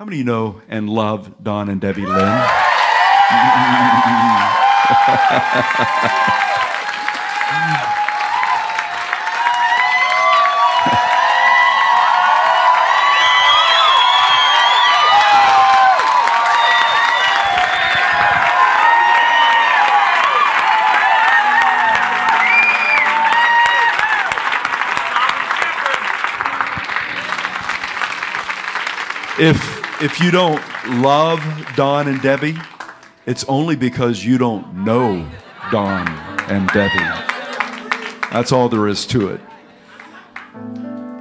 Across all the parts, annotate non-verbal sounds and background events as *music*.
How many of you know and love Don and Debbie Lynn? if if you don't love Don and Debbie, it's only because you don't know Don and Debbie. That's all there is to it.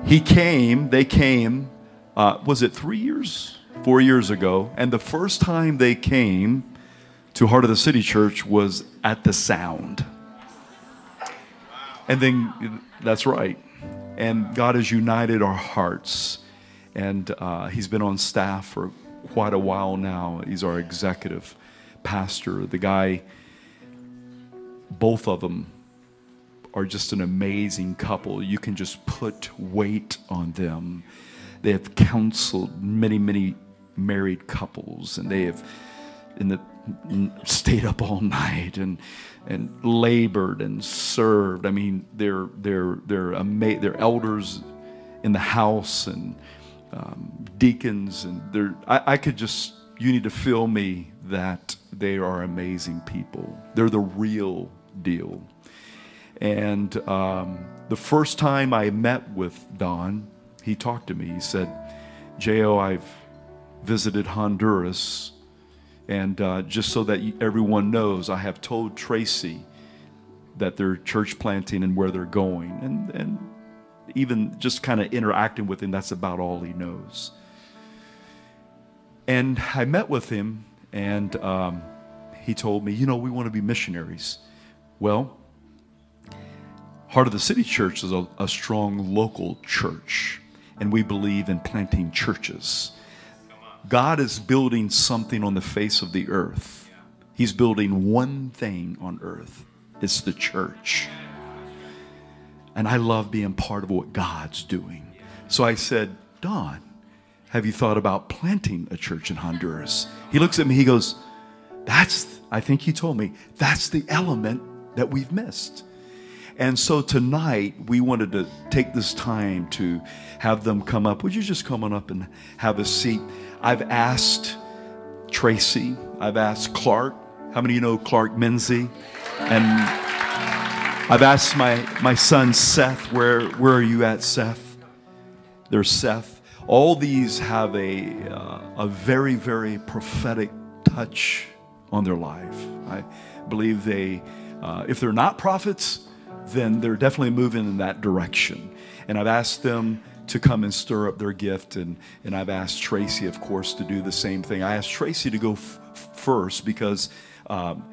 He came, they came, uh, was it three years? Four years ago. And the first time they came to Heart of the City Church was at the Sound. And then, that's right. And God has united our hearts and uh, he's been on staff for quite a while now. He's our executive pastor. The guy, both of them are just an amazing couple. You can just put weight on them. They have counseled many, many married couples, and they have in the stayed up all *laughs* night and and labored and served. I mean, they're they're they're ama- they're elders in the house and um, deacons, and they're, I, I could just, you need to feel me that they are amazing people. They're the real deal. And um, the first time I met with Don, he talked to me. He said, J.O., I've visited Honduras. And uh, just so that everyone knows, I have told Tracy that they're church planting and where they're going. And, and even just kind of interacting with him, that's about all he knows. And I met with him, and um, he told me, you know, we want to be missionaries. Well, Heart of the City Church is a, a strong local church, and we believe in planting churches. God is building something on the face of the earth. He's building one thing on earth. It's the church. And I love being part of what God's doing. So I said, Don, have you thought about planting a church in Honduras? He looks at me, he goes, That's, I think he told me, that's the element that we've missed. And so tonight, we wanted to take this time to have them come up. Would you just come on up and have a seat? I've asked Tracy, I've asked Clark. How many of you know Clark Menzie? And I've asked my, my son Seth, where, where are you at, Seth? There's Seth. All these have a, uh, a very, very prophetic touch on their life. I believe they, uh, if they're not prophets, then they're definitely moving in that direction. And I've asked them to come and stir up their gift. And, and I've asked Tracy, of course, to do the same thing. I asked Tracy to go f- first because um,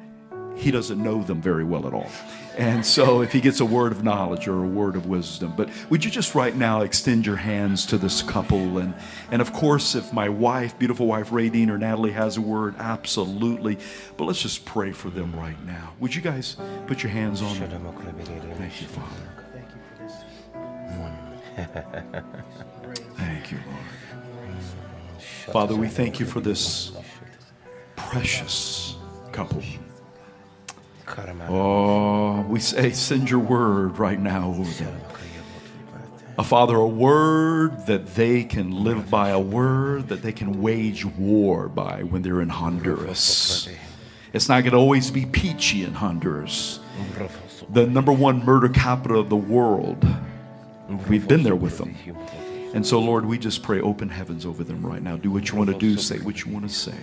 he doesn't know them very well at all. And so, if he gets a word of knowledge or a word of wisdom, but would you just right now extend your hands to this couple? And, and of course, if my wife, beautiful wife, Radine or Natalie has a word, absolutely. But let's just pray for them right now. Would you guys put your hands on them? Thank you, Father. Thank you, Lord. Father, we thank you for this precious couple. Oh, we say, send your word right now over them. A Father, a word that they can live by, a word that they can wage war by when they're in Honduras. It's not going to always be peachy in Honduras. The number one murder capital of the world. We've been there with them. And so, Lord, we just pray open heavens over them right now. Do what you want to do, say what you want to say.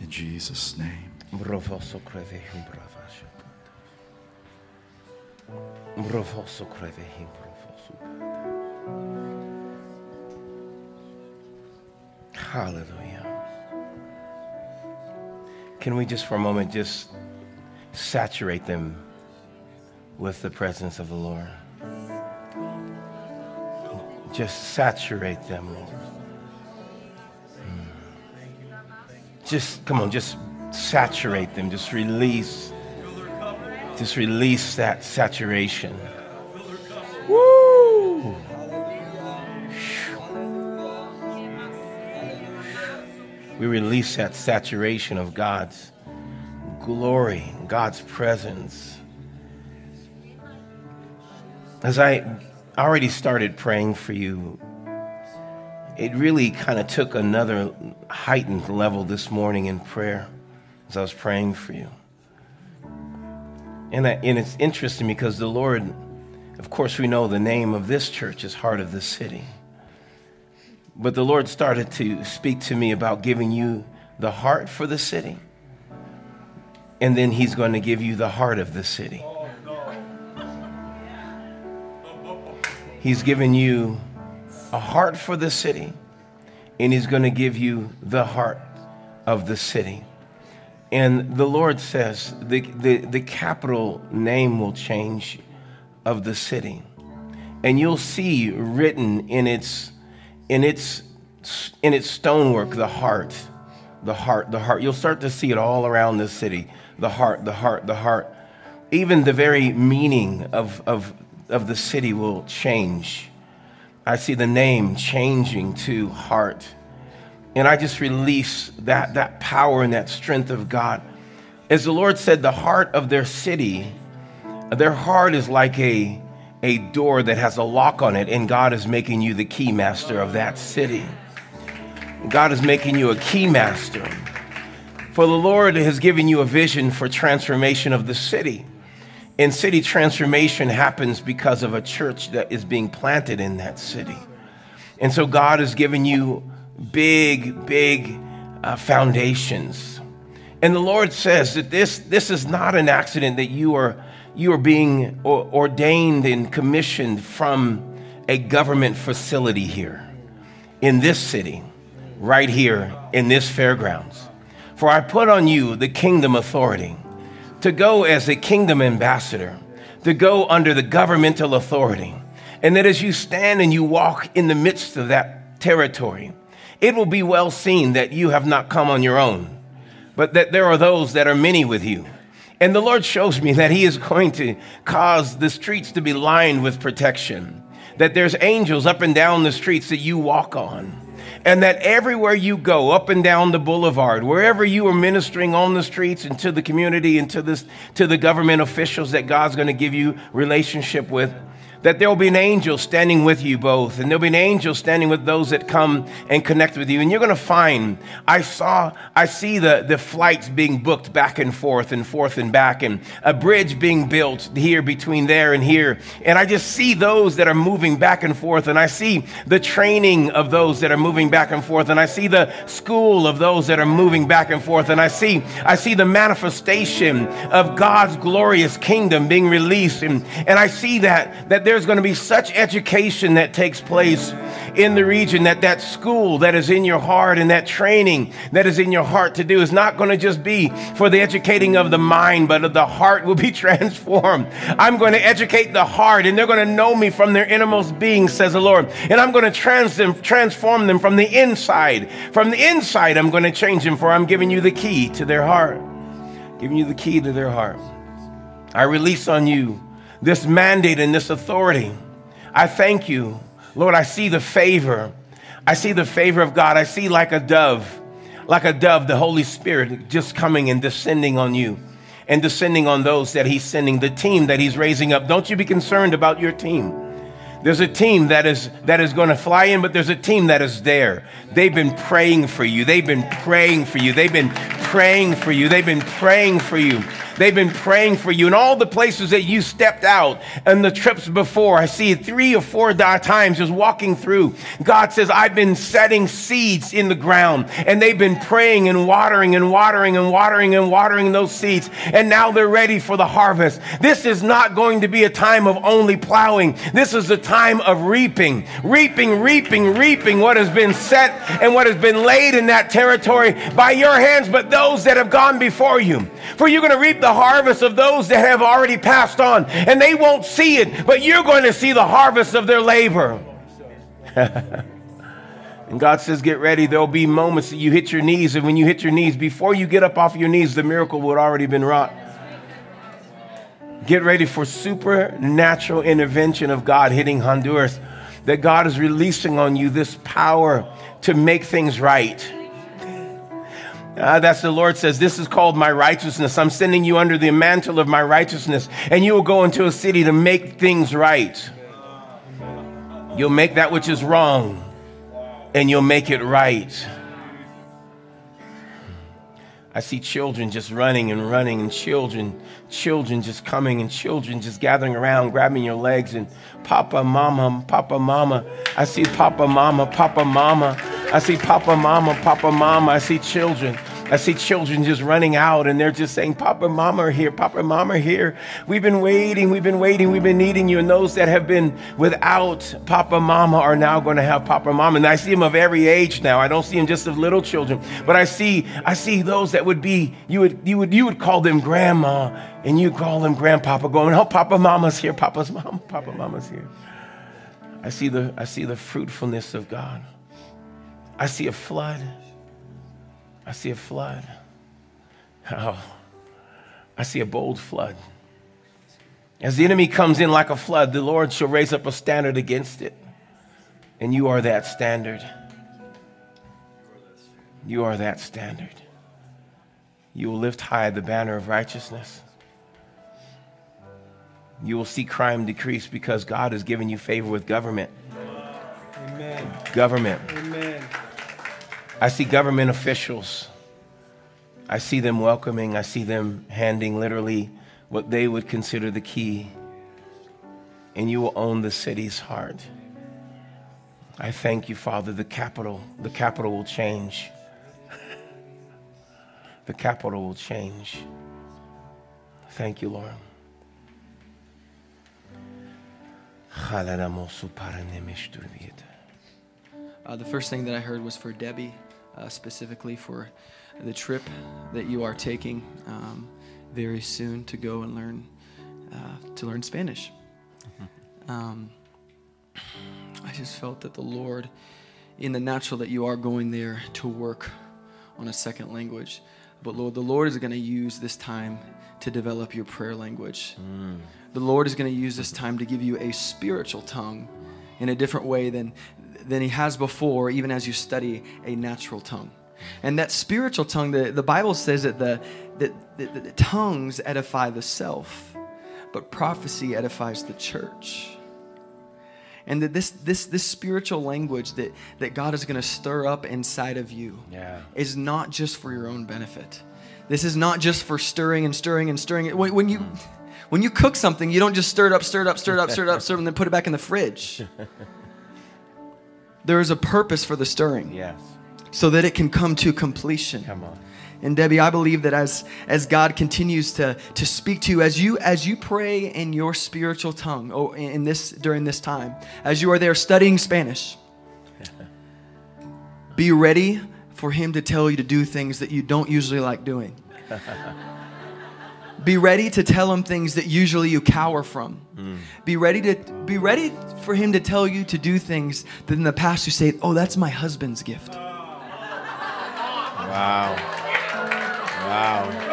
In Jesus' name. Mrovoso krevehim bravasha. Mrovoso krevehim provosu. Hallelujah. Can we just for a moment just saturate them with the presence of the Lord? Just saturate them, Lord. Hmm. Just, come on, just saturate them. Just release. Just release that saturation. Woo! We release that saturation of God's glory, God's presence. As I already started praying for you, it really kind of took another heightened level this morning in prayer as I was praying for you. And, I, and it's interesting because the Lord, of course, we know the name of this church is Heart of the City. But the Lord started to speak to me about giving you the heart for the city. And then He's going to give you the heart of the city. He's given you a heart for the city, and He's going to give you the heart of the city. And the Lord says the, the, the capital name will change of the city. And you'll see written in its, in its, in its stonework the heart, the heart, the heart. You'll start to see it all around the city the heart, the heart, the heart. Even the very meaning of, of, of the city will change. I see the name changing to heart. And I just release that, that power and that strength of God. As the Lord said, the heart of their city, their heart is like a, a door that has a lock on it, and God is making you the key master of that city. God is making you a key master. For the Lord has given you a vision for transformation of the city. And city transformation happens because of a church that is being planted in that city. And so God has given you big, big uh, foundations. And the Lord says that this, this is not an accident that you are, you are being ordained and commissioned from a government facility here in this city, right here in this fairgrounds. For I put on you the kingdom authority to go as a kingdom ambassador, to go under the governmental authority. And that as you stand and you walk in the midst of that territory, it will be well seen that you have not come on your own, but that there are those that are many with you. And the Lord shows me that He is going to cause the streets to be lined with protection, that there's angels up and down the streets that you walk on. And that everywhere you go, up and down the boulevard, wherever you are ministering on the streets and to the community and to, this, to the government officials that God's going to give you relationship with, that there will be an angel standing with you both, and there'll be an angel standing with those that come and connect with you. And you're going to find, I saw, I see the, the flights being booked back and forth and forth and back, and a bridge being built here between there and here. And I just see those that are moving back and forth, and I see the training of those that are moving back and forth, and I see the school of those that are moving back and forth, and I see, I see the manifestation of God's glorious kingdom being released, and, and I see that, that there there's going to be such education that takes place in the region that that school that is in your heart and that training that is in your heart to do is not going to just be for the educating of the mind, but of the heart will be *laughs* transformed. I'm going to educate the heart and they're going to know me from their innermost being, says the Lord. And I'm going to trans them, transform them from the inside. From the inside, I'm going to change them for I'm giving you the key to their heart. Giving you the key to their heart. I release on you this mandate and this authority. I thank you. Lord, I see the favor. I see the favor of God. I see like a dove, like a dove, the Holy Spirit just coming and descending on you and descending on those that He's sending, the team that He's raising up. Don't you be concerned about your team. There's a team that is that is going to fly in, but there's a team that is there. They've been praying for you. They've been praying for you. They've been praying for you. They've been praying for you. They've been praying for you in all the places that you stepped out and the trips before. I see three or four times just walking through. God says, I've been setting seeds in the ground and they've been praying and watering and watering and watering and watering those seeds. And now they're ready for the harvest. This is not going to be a time of only plowing. This is a time of reaping, reaping, reaping, reaping what has been set and what has been laid in that territory by your hands, but those that have gone before you. For you're going to reap the harvest of those that have already passed on, and they won't see it, but you're going to see the harvest of their labor. *laughs* and God says, Get ready. There'll be moments that you hit your knees, and when you hit your knees, before you get up off your knees, the miracle would already been wrought. Get ready for supernatural intervention of God hitting Honduras. That God is releasing on you this power to make things right Uh, that's the Lord says, This is called my righteousness. I'm sending you under the mantle of my righteousness, and you will go into a city to make things right. You'll make that which is wrong, and you'll make it right. I see children just running and running, and children, children just coming, and children just gathering around, grabbing your legs, and Papa, Mama, Papa, Mama. I see Papa, Mama, Papa, Mama. I see Papa, Mama, Papa, Mama. I see children. I see children just running out and they're just saying, Papa, Mama are here, Papa, Mama are here. We've been waiting, we've been waiting, we've been needing you. And those that have been without Papa, Mama are now going to have Papa, Mama. And I see them of every age now. I don't see them just of little children, but I see, I see those that would be, you would, you would, you would call them grandma and you call them grandpapa going, oh, Papa, Mama's here, Papa's mom, Papa, Mama's here. I see the, I see the fruitfulness of God. I see a flood. I see a flood. Oh, I see a bold flood. As the enemy comes in like a flood, the Lord shall raise up a standard against it. And you are that standard. You are that standard. You will lift high the banner of righteousness. You will see crime decrease because God has given you favor with government. Amen. Government. Amen. I see government officials. I see them welcoming. I see them handing literally what they would consider the key. And you will own the city's heart. I thank you, Father. The capital, the capital will change. the capital will change. Thank you, Lord. Uh, the first thing that I heard was for Debbie, uh, specifically for the trip that you are taking um, very soon to go and learn uh, to learn Spanish. Um, I just felt that the Lord, in the natural, that you are going there to work on a second language. But Lord, the Lord is going to use this time to develop your prayer language. Mm. The Lord is going to use this time to give you a spiritual tongue in a different way than, than He has before, even as you study a natural tongue. And that spiritual tongue, the, the Bible says that the, that, the, the tongues edify the self, but prophecy edifies the church and that this this this spiritual language that that God is going to stir up inside of you yeah. is not just for your own benefit. This is not just for stirring and stirring and stirring. When, when you mm. when you cook something, you don't just stir it up, stir it up, stir it up, stir it up, stir it, and then put it back in the fridge. *laughs* There is a purpose for the stirring. Yes. So that it can come to completion. Come on. And Debbie, I believe that as as God continues to to speak to you, as you as you pray in your spiritual tongue, oh, in this during this time, as you are there studying Spanish, *laughs* be ready for Him to tell you to do things that you don't usually like doing. *laughs* Be ready to tell him things that usually you cower from. Mm. Be ready to be ready for him to tell you to do things that in the past you say, "Oh, that's my husband's gift." Wow. Wow.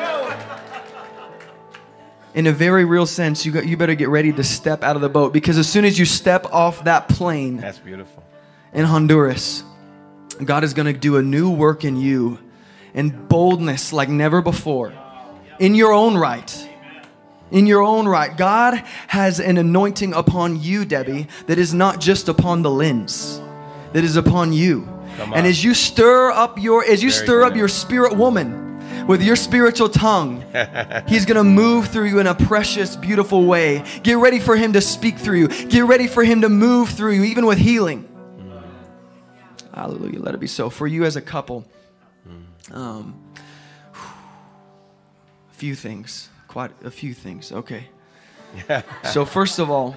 In a very real sense, you got, you better get ready to step out of the boat because as soon as you step off that plane, that's beautiful. In Honduras, God is going to do a new work in you in boldness like never before in your own right. In your own right. God has an anointing upon you, Debbie, that is not just upon the Lynns, that is upon you. And as you stir up your as you Very stir good. up your spirit woman with your spiritual tongue, *laughs* he's going to move through you in a precious, beautiful way. Get ready for him to speak through you. Get ready for him to move through you, even with healing. Mm. Hallelujah. Let it be so. For you as a couple, mm. um, few things, quite a few things. Okay. so first of all,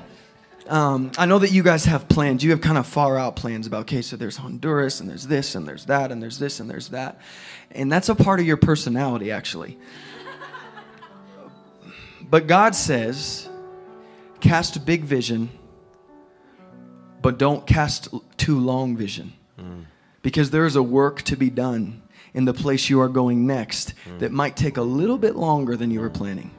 um, I know that you guys have plans. You have kind of far out plans about, okay, so there's Honduras and there's this and there's that and there's this and there's that. And that's a part of your personality, actually. but God says, cast a big vision, but don't cast too long vision. Mm. Because there is a work to be done in the place you are going next mm. that might take a little bit longer than you were planning.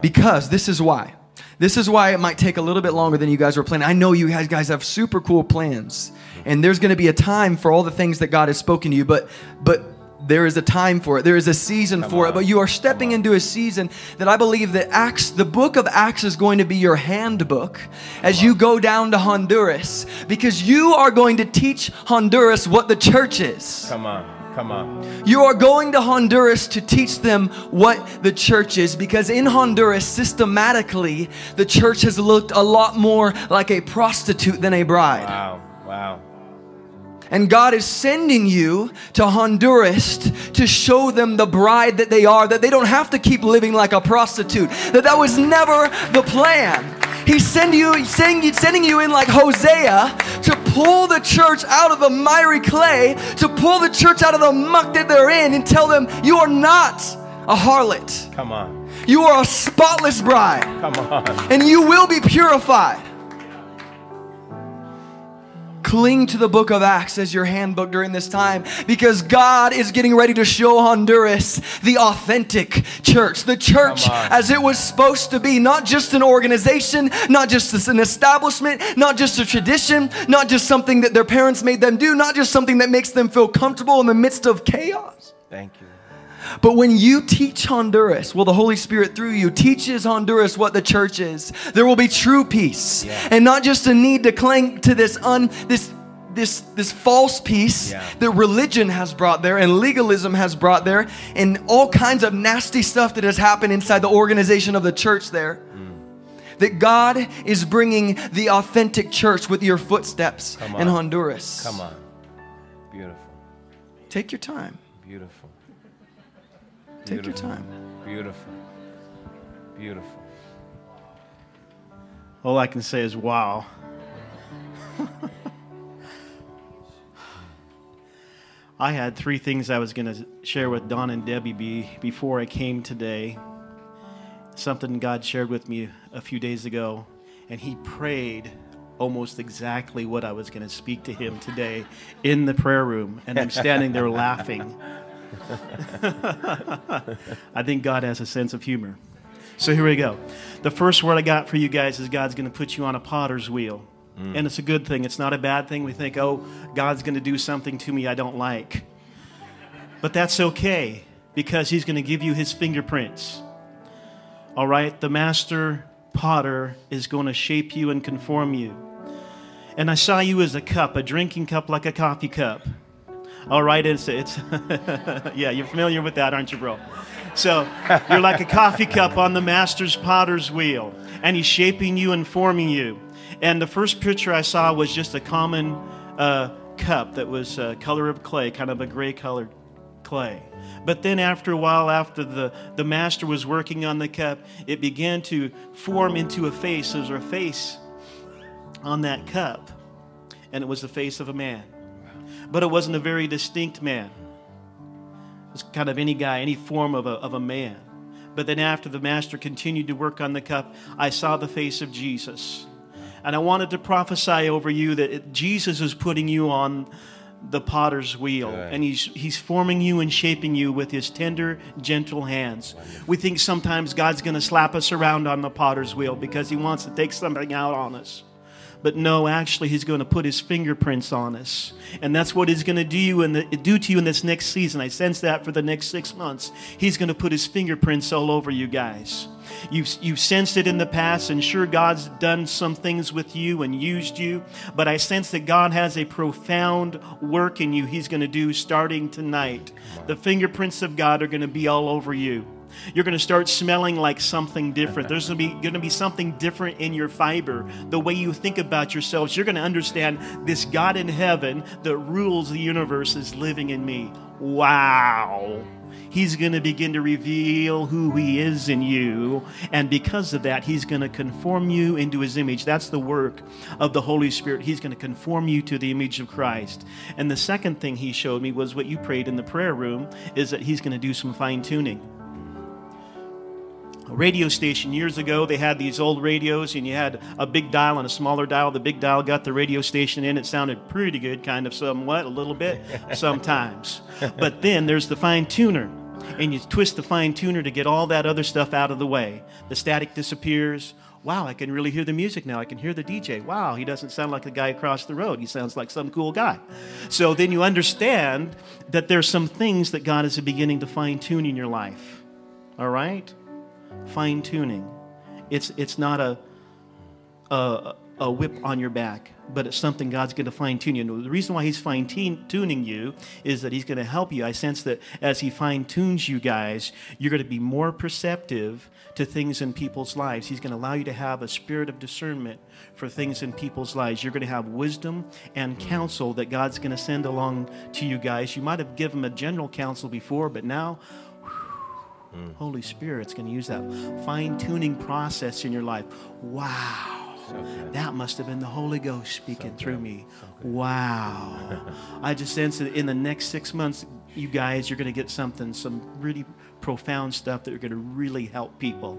Because this is why. This is why it might take a little bit longer than you guys were planning. I know you guys have super cool plans, and there's going to be a time for all the things that God has spoken to you, but but there is a time for it. There is a season for it. But you are stepping into a season that I believe that Acts, the book of Acts, is going to be your handbook as you go down to Honduras because you are going to teach Honduras what the church is. Come on. Come on. You are going to Honduras to teach them what the church is because in Honduras, systematically, the church has looked a lot more like a prostitute than a bride. Wow. Wow. And God is sending you to Honduras to show them the bride that they are, that they don't have to keep living like a prostitute, that that was never the plan. He's sending you, sending, sending you in like Hosea to pull the church out of the miry clay, to pull the church out of the muck that they're in and tell them, You are not a harlot. Come on. You are a spotless bride. Come on. And you will be purified. Cling to the book of Acts as your handbook during this time because God is getting ready to show Honduras the authentic church, the church as it was supposed to be, not just an organization, not just an establishment, not just a tradition, not just something that their parents made them do, not just something that makes them feel comfortable in the midst of chaos. Thank you. But when you teach Honduras, well, the Holy Spirit through you teaches Honduras what the church is. There will be true peace, Yeah. and not just a need to cling to this un this this this false peace Yeah. that religion has brought there and legalism has brought there, and all kinds of nasty stuff that has happened inside the organization of the church there. Hmm. That God is bringing the authentic church with your footsteps in. Honduras. Come on. Beautiful. Take your time. Beautiful. Take your time. Beautiful. Beautiful. All I can say is wow. I had three things I was going to share with Don and Debbie be, before I came today. Something God shared with me a few days ago, and He prayed almost exactly what I was going to speak to Him today in the prayer room, and I'm standing there laughing. *laughs* *laughs* I think God has a sense of humor. So here we go. The first word I got for you guys is God's going to put you on a potter's wheel. Mm. And it's a good thing. It's not a bad thing. We think, oh, God's going to do something to me I don't like. But that's okay because He's going to give you His fingerprints. All right? The master potter is going to shape you and conform you. And I saw you as a cup, a drinking cup like a coffee cup. All right, it's, it's *laughs* yeah, you're familiar with that, aren't you, bro? So you're like a coffee cup on the master's potter's wheel, and he's shaping you and forming you. And the first picture I saw was just a common uh, cup that was uh, color of clay, kind of a gray colored clay. But then after a while, after the, the master was working on the cup, it began to form into a face. There's a face on that cup, and it was the face of a man. But it wasn't a very distinct man. It was kind of any guy, any form of a, of a man. But then after the master continued to work on the cup, I saw the face of Jesus. And I wanted to prophesy over you that it, Jesus is putting you on the potter's wheel Good. and he's he's forming you and shaping you with his tender gentle hands we think sometimes god's going to slap us around on the potter's wheel because he wants to take something out on us but no, actually, he's going to put his fingerprints on us, and that's what he's going to do you in the, do to you in this next season. I sense that for the next six months, he's going to put his fingerprints all over you guys. You've you've sensed it in the past, and sure, God's done some things with you and used you, but I sense that God has a profound work in you. He's going to do starting tonight. The fingerprints of God are going to be all over you. You're going to start smelling like something different. There's going to be going to be something different in your fiber, the way you think about yourselves. You're going to understand this God in heaven that rules the universe is living in me. Wow. He's going to begin to reveal who he is in you, and because of that, he's going to conform you into his image. That's the work of the Holy Spirit. He's going to conform you to the image of Christ. And the second thing he showed me was what you prayed in the prayer room is that he's going to do some fine tuning radio station years ago they had these old radios and you had a big dial and a smaller dial the big dial got the radio station in it sounded pretty good kind of somewhat a little bit *laughs* sometimes but then there's the fine tuner and you twist the fine tuner to get all that other stuff out of the way. The static disappears. Wow, I can really hear the music now. I can hear the DJ. Wow, he doesn't sound like the guy across the road. He sounds like some cool guy. So then you understand that there's some things that God is beginning to fine tune in your life. All right? Fine tuning. It's, it's not a, a, a whip on your back, but it's something God's going to fine tune you. the reason why He's fine tuning you is that He's going to help you. I sense that as He fine tunes you guys, you're going to be more perceptive to things in people's lives. He's going to allow you to have a spirit of discernment for things in people's lives. You're going to have wisdom and counsel that God's going to send along to you guys. You might have given a general counsel before, but now, whew, Holy Spirit's going to use that fine tuning process in your life. Wow. That must have been the Holy Ghost speaking so through me. So wow. *laughs* I just sense that in the next six months, you guys, you're going to get something, some really profound stuff that are going to really help people.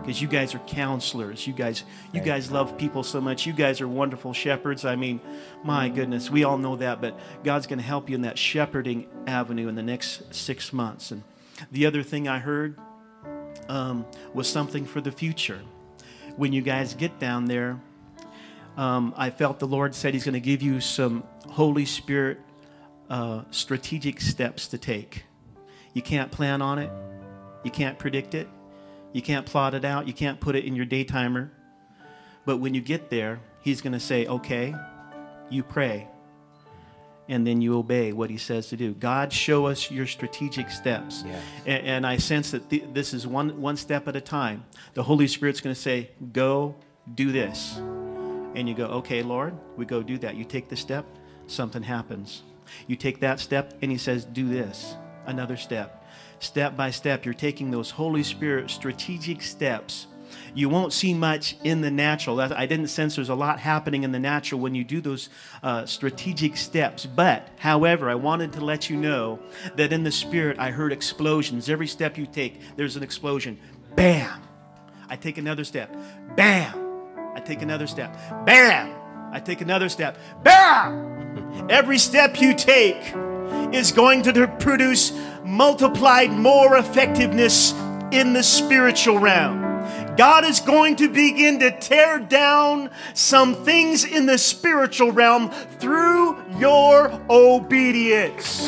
Because you guys are counselors. You guys, you guys love people so much. You guys are wonderful shepherds. I mean, my goodness, we all know that. But God's going to help you in that shepherding avenue in the next six months. And the other thing I heard um, was something for the future. When you guys get down there, um, I felt the Lord said He's going to give you some Holy Spirit uh, strategic steps to take. You can't plan on it, you can't predict it, you can't plot it out, you can't put it in your day timer. But when you get there, He's going to say, okay, you pray and then you obey what he says to do. God, show us your strategic steps. Yeah. And, and, I sense that th- this is one, one step at a time. The Holy Spirit's going to say, Go do this. And you go, Okay, Lord, we go do that. You take the step, something happens. You take that step, and he says, Do this. Another step. Step by step, you're taking those Holy Spirit strategic steps you won't see much in the natural. I didn't sense there's a lot happening in the natural when you do those uh, strategic steps. But, however, I wanted to let you know that in the spirit, I heard explosions. Every step you take, there's an explosion. Bam! I take another step. Bam! I take another step. Bam! I take another step. Bam! *laughs* Every step you take is going to produce multiplied more effectiveness in the spiritual realm. God is going to begin to tear down some things in the spiritual realm through your obedience.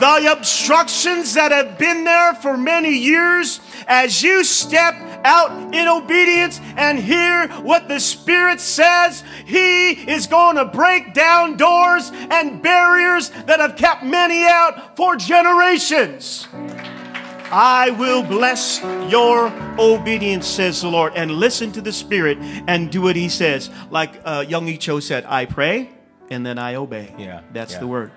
The obstructions that have been there for many years, as you step out in obedience and hear what the Spirit says, He is going to break down doors and barriers that have kept many out for generations. I will bless your obedience, says the Lord, and listen to the Spirit and do what He says. Like uh, Yonggi Cho said, I pray and then I obey. Yeah, that's yeah. the word.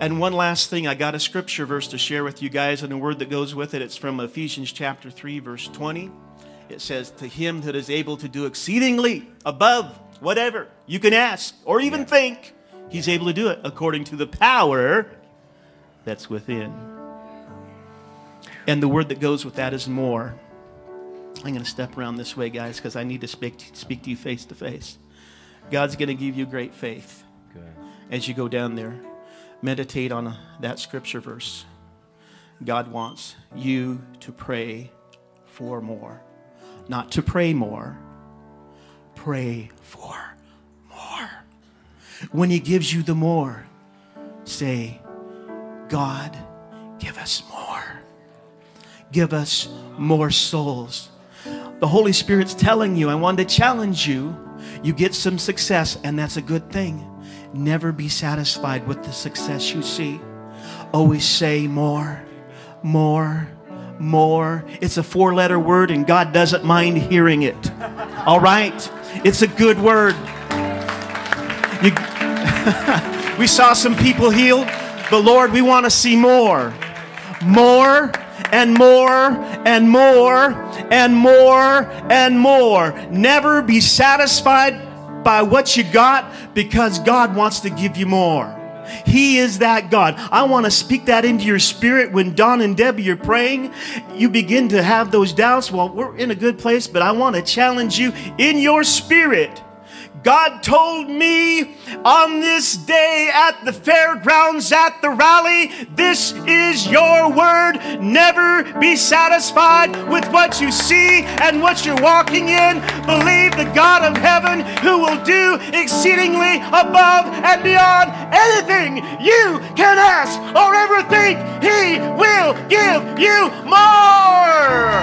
And one last thing, I got a scripture verse to share with you guys and a word that goes with it. It's from Ephesians chapter 3, verse 20. It says, To him that is able to do exceedingly above whatever you can ask or even think, he's able to do it according to the power that's within. And the word that goes with that is more. I'm going to step around this way, guys, because I need to speak, speak to you face to face. God's going to give you great faith Good. as you go down there meditate on that scripture verse. God wants you to pray for more, not to pray more, pray for more. When He gives you the more, say, God, give us more. Give us more souls. The Holy Spirit's telling you, I want to challenge you. You get some success, and that's a good thing. Never be satisfied with the success you see. Always say more, more, more. It's a four letter word, and God doesn't mind hearing it. All right? It's a good word. You, *laughs* we saw some people healed, but Lord, we want to see more. More and more and more and more and more. Never be satisfied by what you got because God wants to give you more. He is that God. I want to speak that into your spirit when Don and Debbie are praying. You begin to have those doubts. Well, we're in a good place, but I want to challenge you in your spirit. God told me on this day at the fairgrounds, at the rally, this is your word. Never be satisfied with what you see and what you're walking in. Believe the God of heaven who will do exceedingly above and beyond anything you can ask or ever think. He will give you more.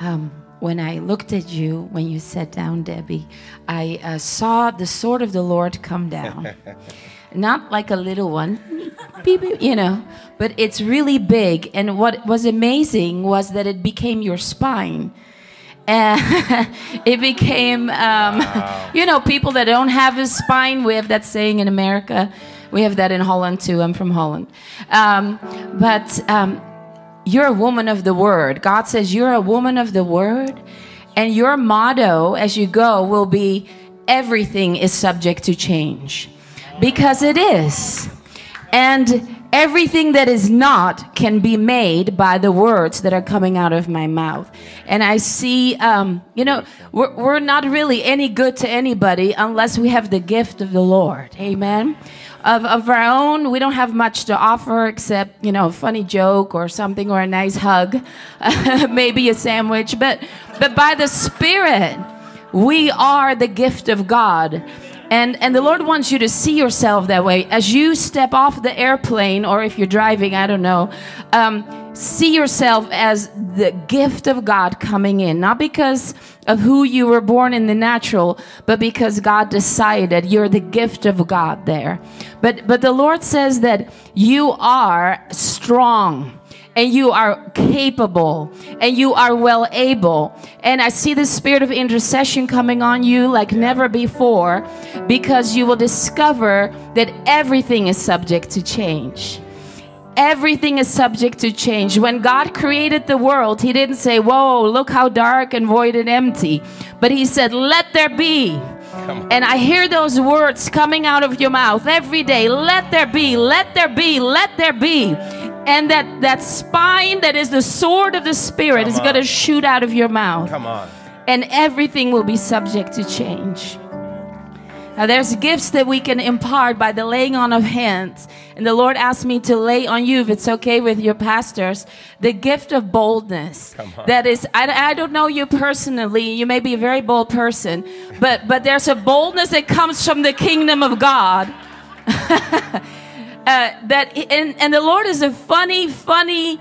Um, when I looked at you when you sat down, Debbie, I uh, saw the sword of the Lord come down. *laughs* Not like a little one, you know, but it's really big. And what was amazing was that it became your spine. And *laughs* it became, um, you know, people that don't have a spine. We have that saying in America. We have that in Holland too. I'm from Holland. Um, but um, you're a woman of the word. God says you're a woman of the word. And your motto as you go will be everything is subject to change. Because it is. And everything that is not can be made by the words that are coming out of my mouth. And I see, um, you know, we're, we're not really any good to anybody unless we have the gift of the Lord. Amen of, of our own, we don't have much to offer except, you know, a funny joke or something or a nice hug, *laughs* maybe a sandwich. But, but by the Spirit, we are the gift of God. And, and the Lord wants you to see yourself that way. As you step off the airplane, or if you're driving, I don't know, um, see yourself as the gift of God coming in, not because of who you were born in the natural, but because God decided you're the gift of God there. But, but the Lord says that you are strong and you are capable and you are well able. And I see the spirit of intercession coming on you like never before because you will discover that everything is subject to change. Everything is subject to change. When God created the world, He didn't say, Whoa, look how dark and void and empty. But He said, Let there be. And I hear those words coming out of your mouth every day. Let there be, let there be, let there be. And that, that spine that is the sword of the Spirit Come is going to shoot out of your mouth. Come on. And everything will be subject to change. Now, there's gifts that we can impart by the laying on of hands. And the Lord asked me to lay on you, if it's okay with your pastors, the gift of boldness. Come on. That is, I, I don't know you personally. You may be a very bold person, but, but there's a boldness that comes from the kingdom of God. *laughs* Uh, that and, and the Lord is a funny, funny,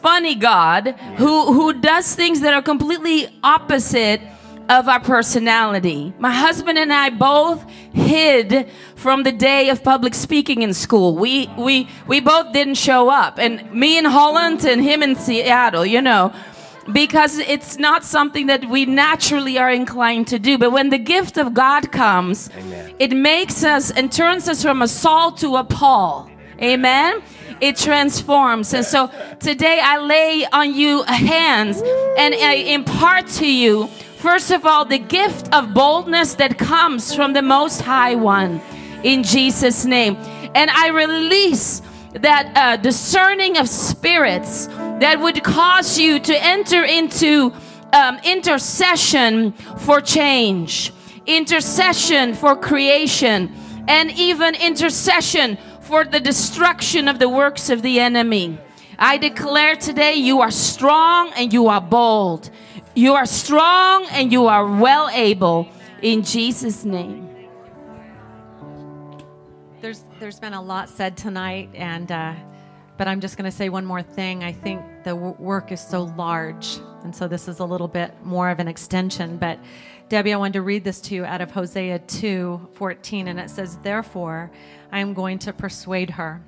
funny God who who does things that are completely opposite of our personality. My husband and I both hid from the day of public speaking in school. We we we both didn't show up, and me in Holland and him in Seattle. You know. Because it's not something that we naturally are inclined to do. But when the gift of God comes, Amen. it makes us and turns us from a Saul to a Paul. Amen. It transforms. And so today I lay on you hands and I impart to you, first of all, the gift of boldness that comes from the Most High One in Jesus' name. And I release that uh, discerning of spirits that would cause you to enter into um, intercession for change, intercession for creation, and even intercession for the destruction of the works of the enemy. I declare today you are strong and you are bold. You are strong and you are well able in Jesus' name. There's been a lot said tonight, and uh, but I'm just going to say one more thing. I think the w- work is so large, and so this is a little bit more of an extension. But Debbie, I wanted to read this to you out of Hosea 2:14, and it says, "Therefore, I am going to persuade her."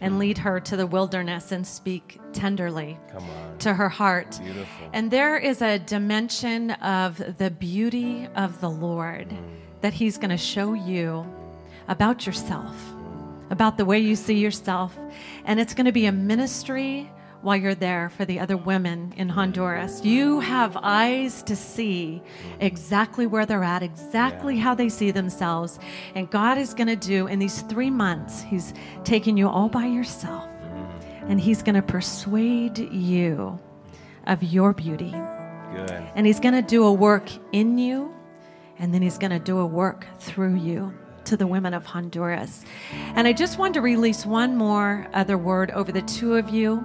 And lead her to the wilderness and speak tenderly to her heart. Beautiful. And there is a dimension of the beauty of the Lord that He's going to show you about yourself, about the way you see yourself. And it's going to be a ministry while you're there for the other women in Honduras. You have eyes to see exactly where they're at, exactly how they see themselves. And God is going to do in these three months, He's taking you all by yourself mm-hmm. and He's going to persuade you of your beauty. Good. And He's going to do a work in you, and then He's going to do a work through you to the women of Honduras. And I just wanted to release one more other word over the two of you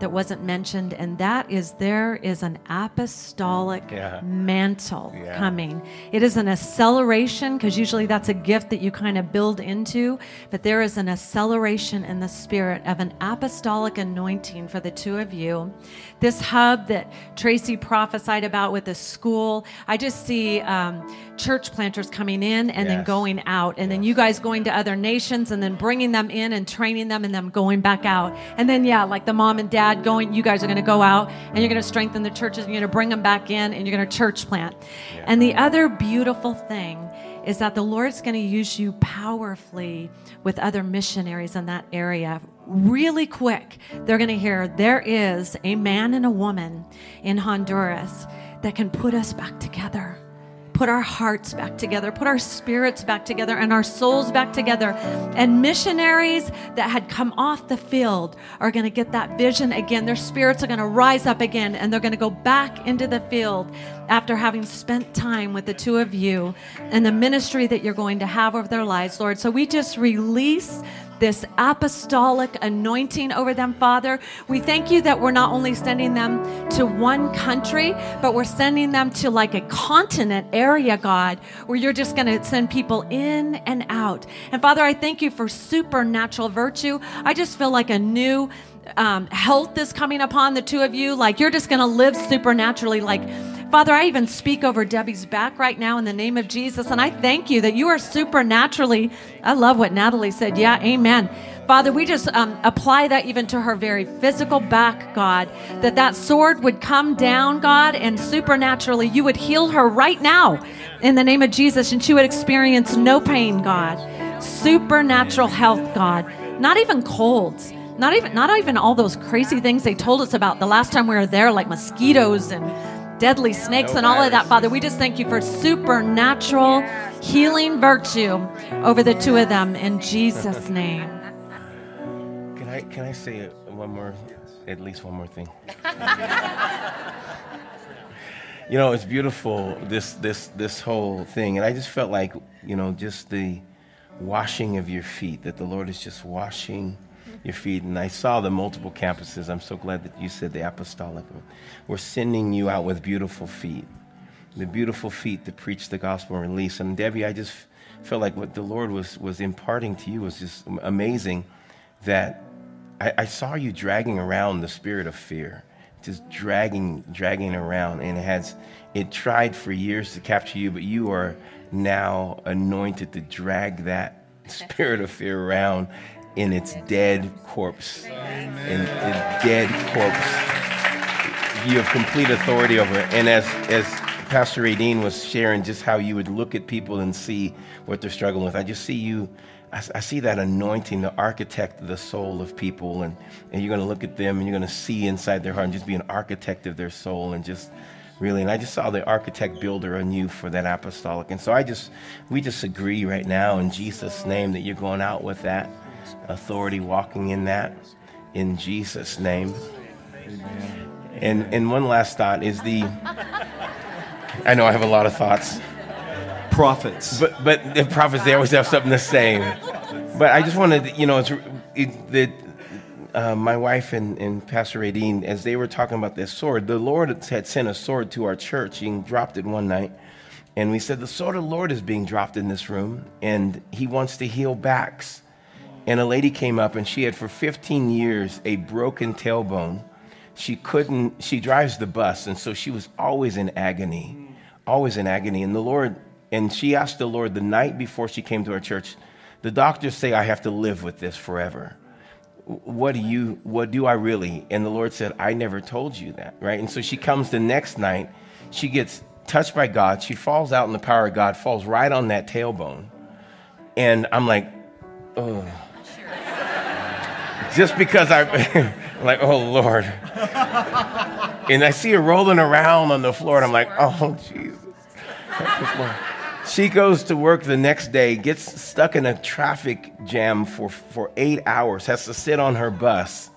that wasn't mentioned, and that is there is an apostolic Yeah. mantle Yeah. coming. It is an acceleration, because usually that's a gift that you kind of build into, but there is an acceleration in the spirit of an apostolic anointing for the two of you. This hub that Tracy prophesied about with the school, I just see um, church planters coming in and then going out, and then you guys going to other nations and then bringing them in and training them and them going back out. And then, yeah, like the mom and dad going, you guys are going to go out and you're going to strengthen the churches and you're going to bring them back in and you're going to church plant. And the other beautiful thing is that the Lord's going to use you powerfully with other missionaries in that area. Really quick, they're going to hear there is a man and a woman in Honduras that can put us back together put our hearts back together, put our spirits back together, and our souls back together. And missionaries that had come off the field are going to get that vision again. Their spirits are going to rise up again, and they're going to go back into the field after having spent time with the two of you and the ministry that you're going to have over their lives, Lord. So we just release this apostolic anointing over them, Father. We thank you that we're not only sending them to one country, but we're sending them to like a continent area, God, where you're just going to send people in and out. And Father, I thank you for supernatural virtue. I just feel like a new um, health is coming upon the two of you. Like you're just going to live supernaturally. Like, Father, I even speak over Debbie's back right now in the name of Jesus. And I thank you that you are supernaturally. I love what Natalie said. Yeah, amen. Father, we just um, apply that even to her very physical back, God, that that sword would come down, God, and supernaturally you would heal her right now in the name of Jesus, and she would experience no pain, God. Supernatural health, God. Not even colds. Not even not even all those crazy things they told us about the last time we were there, like mosquitoes and deadly snakes No and all of that. Father. We just thank you for supernatural healing virtue over the two of them in Jesus' *laughs* name. Can I can I say one more, at least one more thing? *laughs* you know, it's beautiful this this this whole thing, and I just felt like you know just the washing of your feet that the Lord is just washing your feet. And I saw the multiple campuses. I'm so glad that you said the apostolic. We're sending you out with beautiful feet, the beautiful feet to preach the gospel and release. And Debbie, I just felt like what the Lord was was imparting to you was just amazing. That I, I saw you dragging around the spirit of fear, just dragging, dragging around, and it has it tried for years to capture you, but you are now anointed to drag that *laughs* spirit of fear around in its dead corpse, in its dead corpse. You have complete authority over it, and as as Pastor Radine was sharing, just how you would look at people and see what they're struggling with. I just see you. I, I see that anointing to architect of the soul of people, and, and you're going to look at them and you're going to see inside their heart and just be an architect of their soul and just really. And I just saw the architect builder on you for that apostolic. And so I just, we just agree right now in Jesus' name that you're going out with that authority, walking in that in Jesus' name. And, and one last thought is the, I know I have a lot of thoughts. Prophets. But but the prophets they always have something to say. But I just wanted to, you know it's it, that uh, my wife and, and Pastor Radine as they were talking about this sword, the Lord had sent a sword to our church. He dropped it one night, and we said the sword of the Lord is being dropped in this room, and He wants to heal backs. And a lady came up, and she had for 15 years a broken tailbone. She couldn't. She drives the bus, and so she was always in agony, always in agony. And the Lord and she asked the Lord the night before she came to our church, the doctors say I have to live with this forever. What do you, what do I really? And the Lord said, I never told you that, right? And so she comes the next night, she gets touched by God, she falls out in the power of God, falls right on that tailbone. And I'm like, oh. Just because I'm *laughs* like, oh Lord. and I see her rolling around on the floor, and I'm like, oh Jesus. She goes to work the next day, gets stuck in a traffic jam for, for eight hours, has to sit on her bus.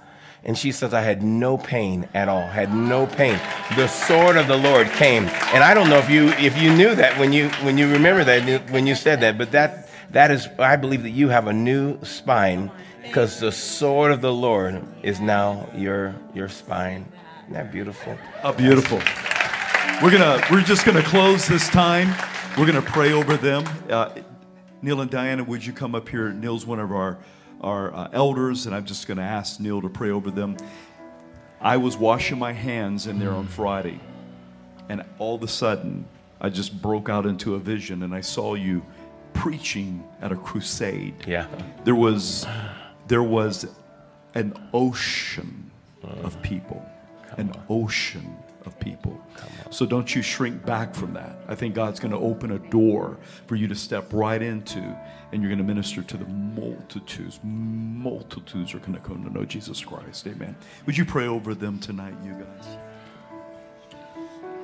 And she says, I had no pain at all, had no pain. The sword of the Lord came. And I don't know if you, if you knew that when you, when you remember that, when you said that, but that, that is, I believe that you have a new spine because the sword of the Lord is now your, your spine. Isn't that beautiful? Oh, beautiful. We're gonna, we're just gonna close this time. We're going to pray over them. Uh, Neil and Diana, would you come up here? Neil's one of our, our uh, elders, and I'm just going to ask Neil to pray over them. I was washing my hands in there on Friday, and all of a sudden, I just broke out into a vision, and I saw you preaching at a crusade. Yeah. There was, there was an ocean of people, an ocean of people. So don't you shrink back from that. I think God's going to open a door for you to step right into, and you're going to minister to the multitudes. Multitudes are going to come to know Jesus Christ. Amen. Would you pray over them tonight, you guys?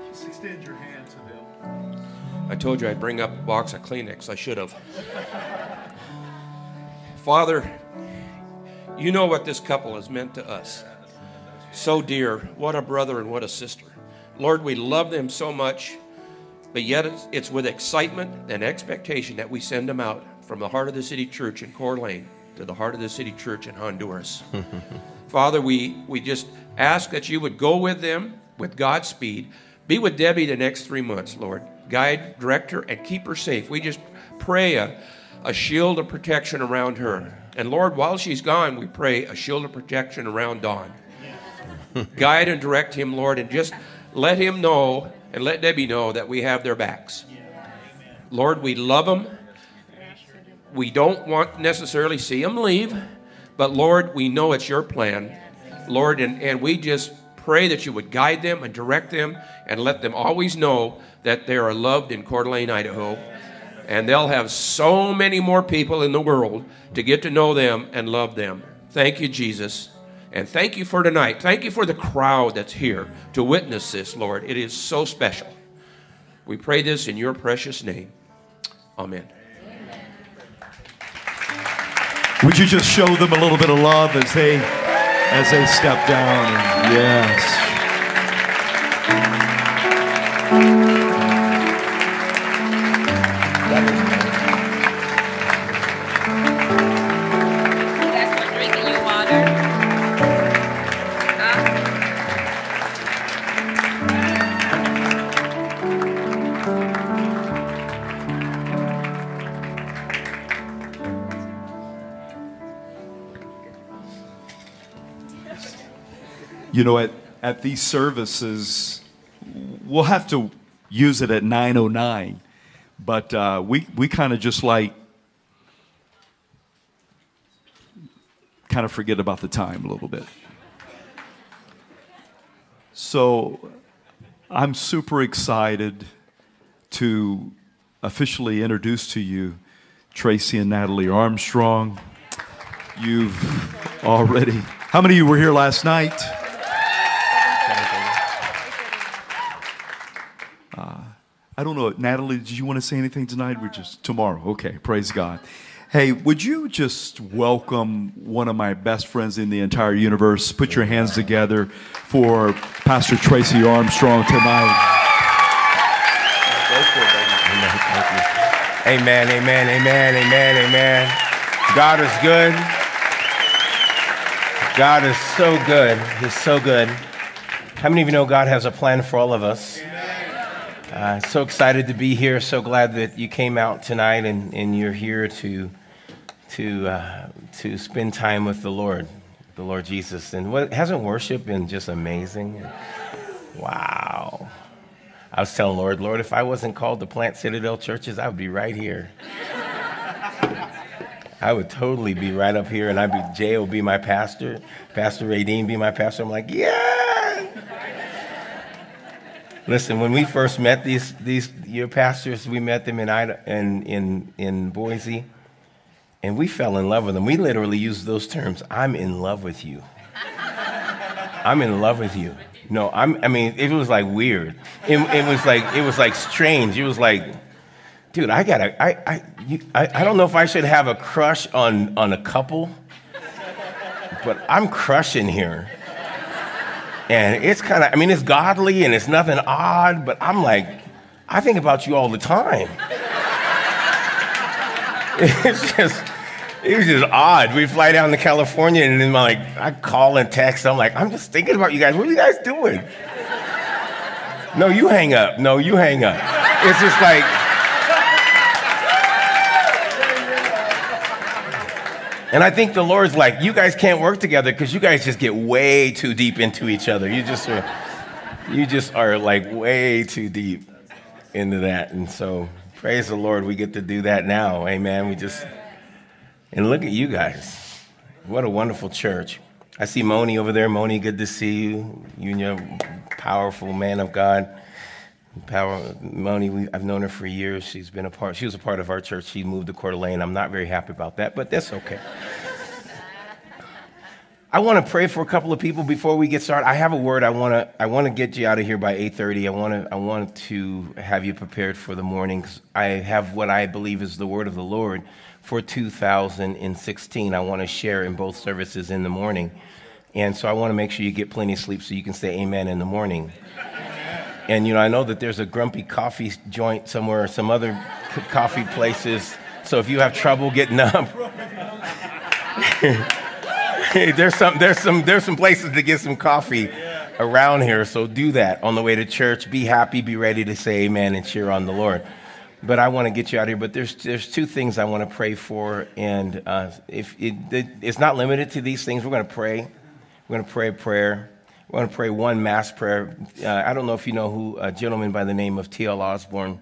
Just extend your hand to them. I told you I'd bring up a box of Kleenex. I should have. Father, you know what this couple has meant to us. So dear. What a brother and what a sister. Lord, we love them so much, but yet it's, it's with excitement and expectation that we send them out from the heart of the city church in Coeur d'Alene to the heart of the city church in Honduras. *laughs* Father, we, we just ask that you would go with them with God's speed. Be with Debbie the next three months, Lord. Guide, direct her, and keep her safe. We just pray a, a shield of protection around her. And Lord, while she's gone, we pray a shield of protection around Don. Guide and direct him, Lord, and just let him know and let Debbie know that we have their backs. Lord, we love them. We don't want necessarily see them leave, but Lord, we know it's your plan. Lord, and, and we just pray that you would guide them and direct them and let them always know that they are loved in Coeur d'Alene, Idaho. And they'll have so many more people in the world to get to know them and love them. Thank you, Jesus. And thank you for tonight. Thank you for the crowd that's here to witness this, Lord. It is so special. We pray this in your precious name. Amen. Would you just show them a little bit of love as they as they step down? Yes. You know, at, at these services, we'll have to use it at 909, but uh, we, we kind of just like kind of forget about the time a little bit. So I'm super excited to officially introduce to you Tracy and Natalie Armstrong. You've already, how many of you were here last night? I don't know. Natalie, did you want to say anything tonight? We're just tomorrow. Okay, praise God. Hey, would you just welcome one of my best friends in the entire universe? Put your hands together for Pastor Tracy Armstrong tonight. Amen, amen, amen, amen, amen. God is good. God is so good. He's so good. How many of you know God has a plan for all of us? Uh, so excited to be here. So glad that you came out tonight and, and you're here to to uh, to spend time with the Lord, the Lord Jesus. And what hasn't worship been just amazing? Wow. I was telling Lord, Lord, if I wasn't called to plant Citadel churches, I would be right here. I would totally be right up here, and I'd be Jay will be my pastor, Pastor Radine be my pastor. I'm like, yeah. Listen, when we first met these these your pastors, we met them in in in in Boise, and we fell in love with them. We literally used those terms. I'm in love with you. *laughs* I'm in love with you. No, I'm, I mean, it was like weird. It, it was like, it was like strange. It was like, dude, I gotta, I, I, you, I, I don't know if I should have a crush on, on a couple, but I'm crushing here. And it's kind of, I mean, it's godly and it's nothing odd, but I'm like, I think about you all the time. *laughs* It's just, it was just odd. We fly down to California and then like, I call and text. I'm like, I'm just thinking about you guys. What are you guys doing? No, you hang up. No, you hang up. It's just like, And I think the Lord's like, you guys can't work together because you guys just get way too deep into each other. You just are, you just are like way too deep into that. And so praise the Lord, we get to do that now. Amen. We just and look at you guys. What a wonderful church. I see Moni over there. Moni, good to see you. You and your powerful man of God. Power, Moni, we, I've known her for years. She's been a part. She was a part of our church. She moved to Coeur d'Alene. I'm not very happy about that, but that's okay. I want to pray for a couple of people before we get started. I have a word. I want to. I want to get you out of here by 8:30. I want to. I want to have you prepared for the morning. Cause I have what I believe is the word of the Lord for 2016. I want to share in both services in the morning, and so I want to make sure you get plenty of sleep so you can say Amen in the morning. And you know, I know that there's a grumpy coffee joint somewhere, or some other coffee places. So if you have trouble getting up, *laughs* there's some, there's some, there's some places to get some coffee around here. So do that on the way to church. Be happy, be ready to say Amen and cheer on the Lord. But I want to get you out of here. But there's there's two things I want to pray for, and uh, if it, it's not limited to these things, we're going to pray. We're going to pray a prayer. We're going to pray one mass prayer. Uh, I don't know if you know who a gentleman by the name of T.L. Osborn.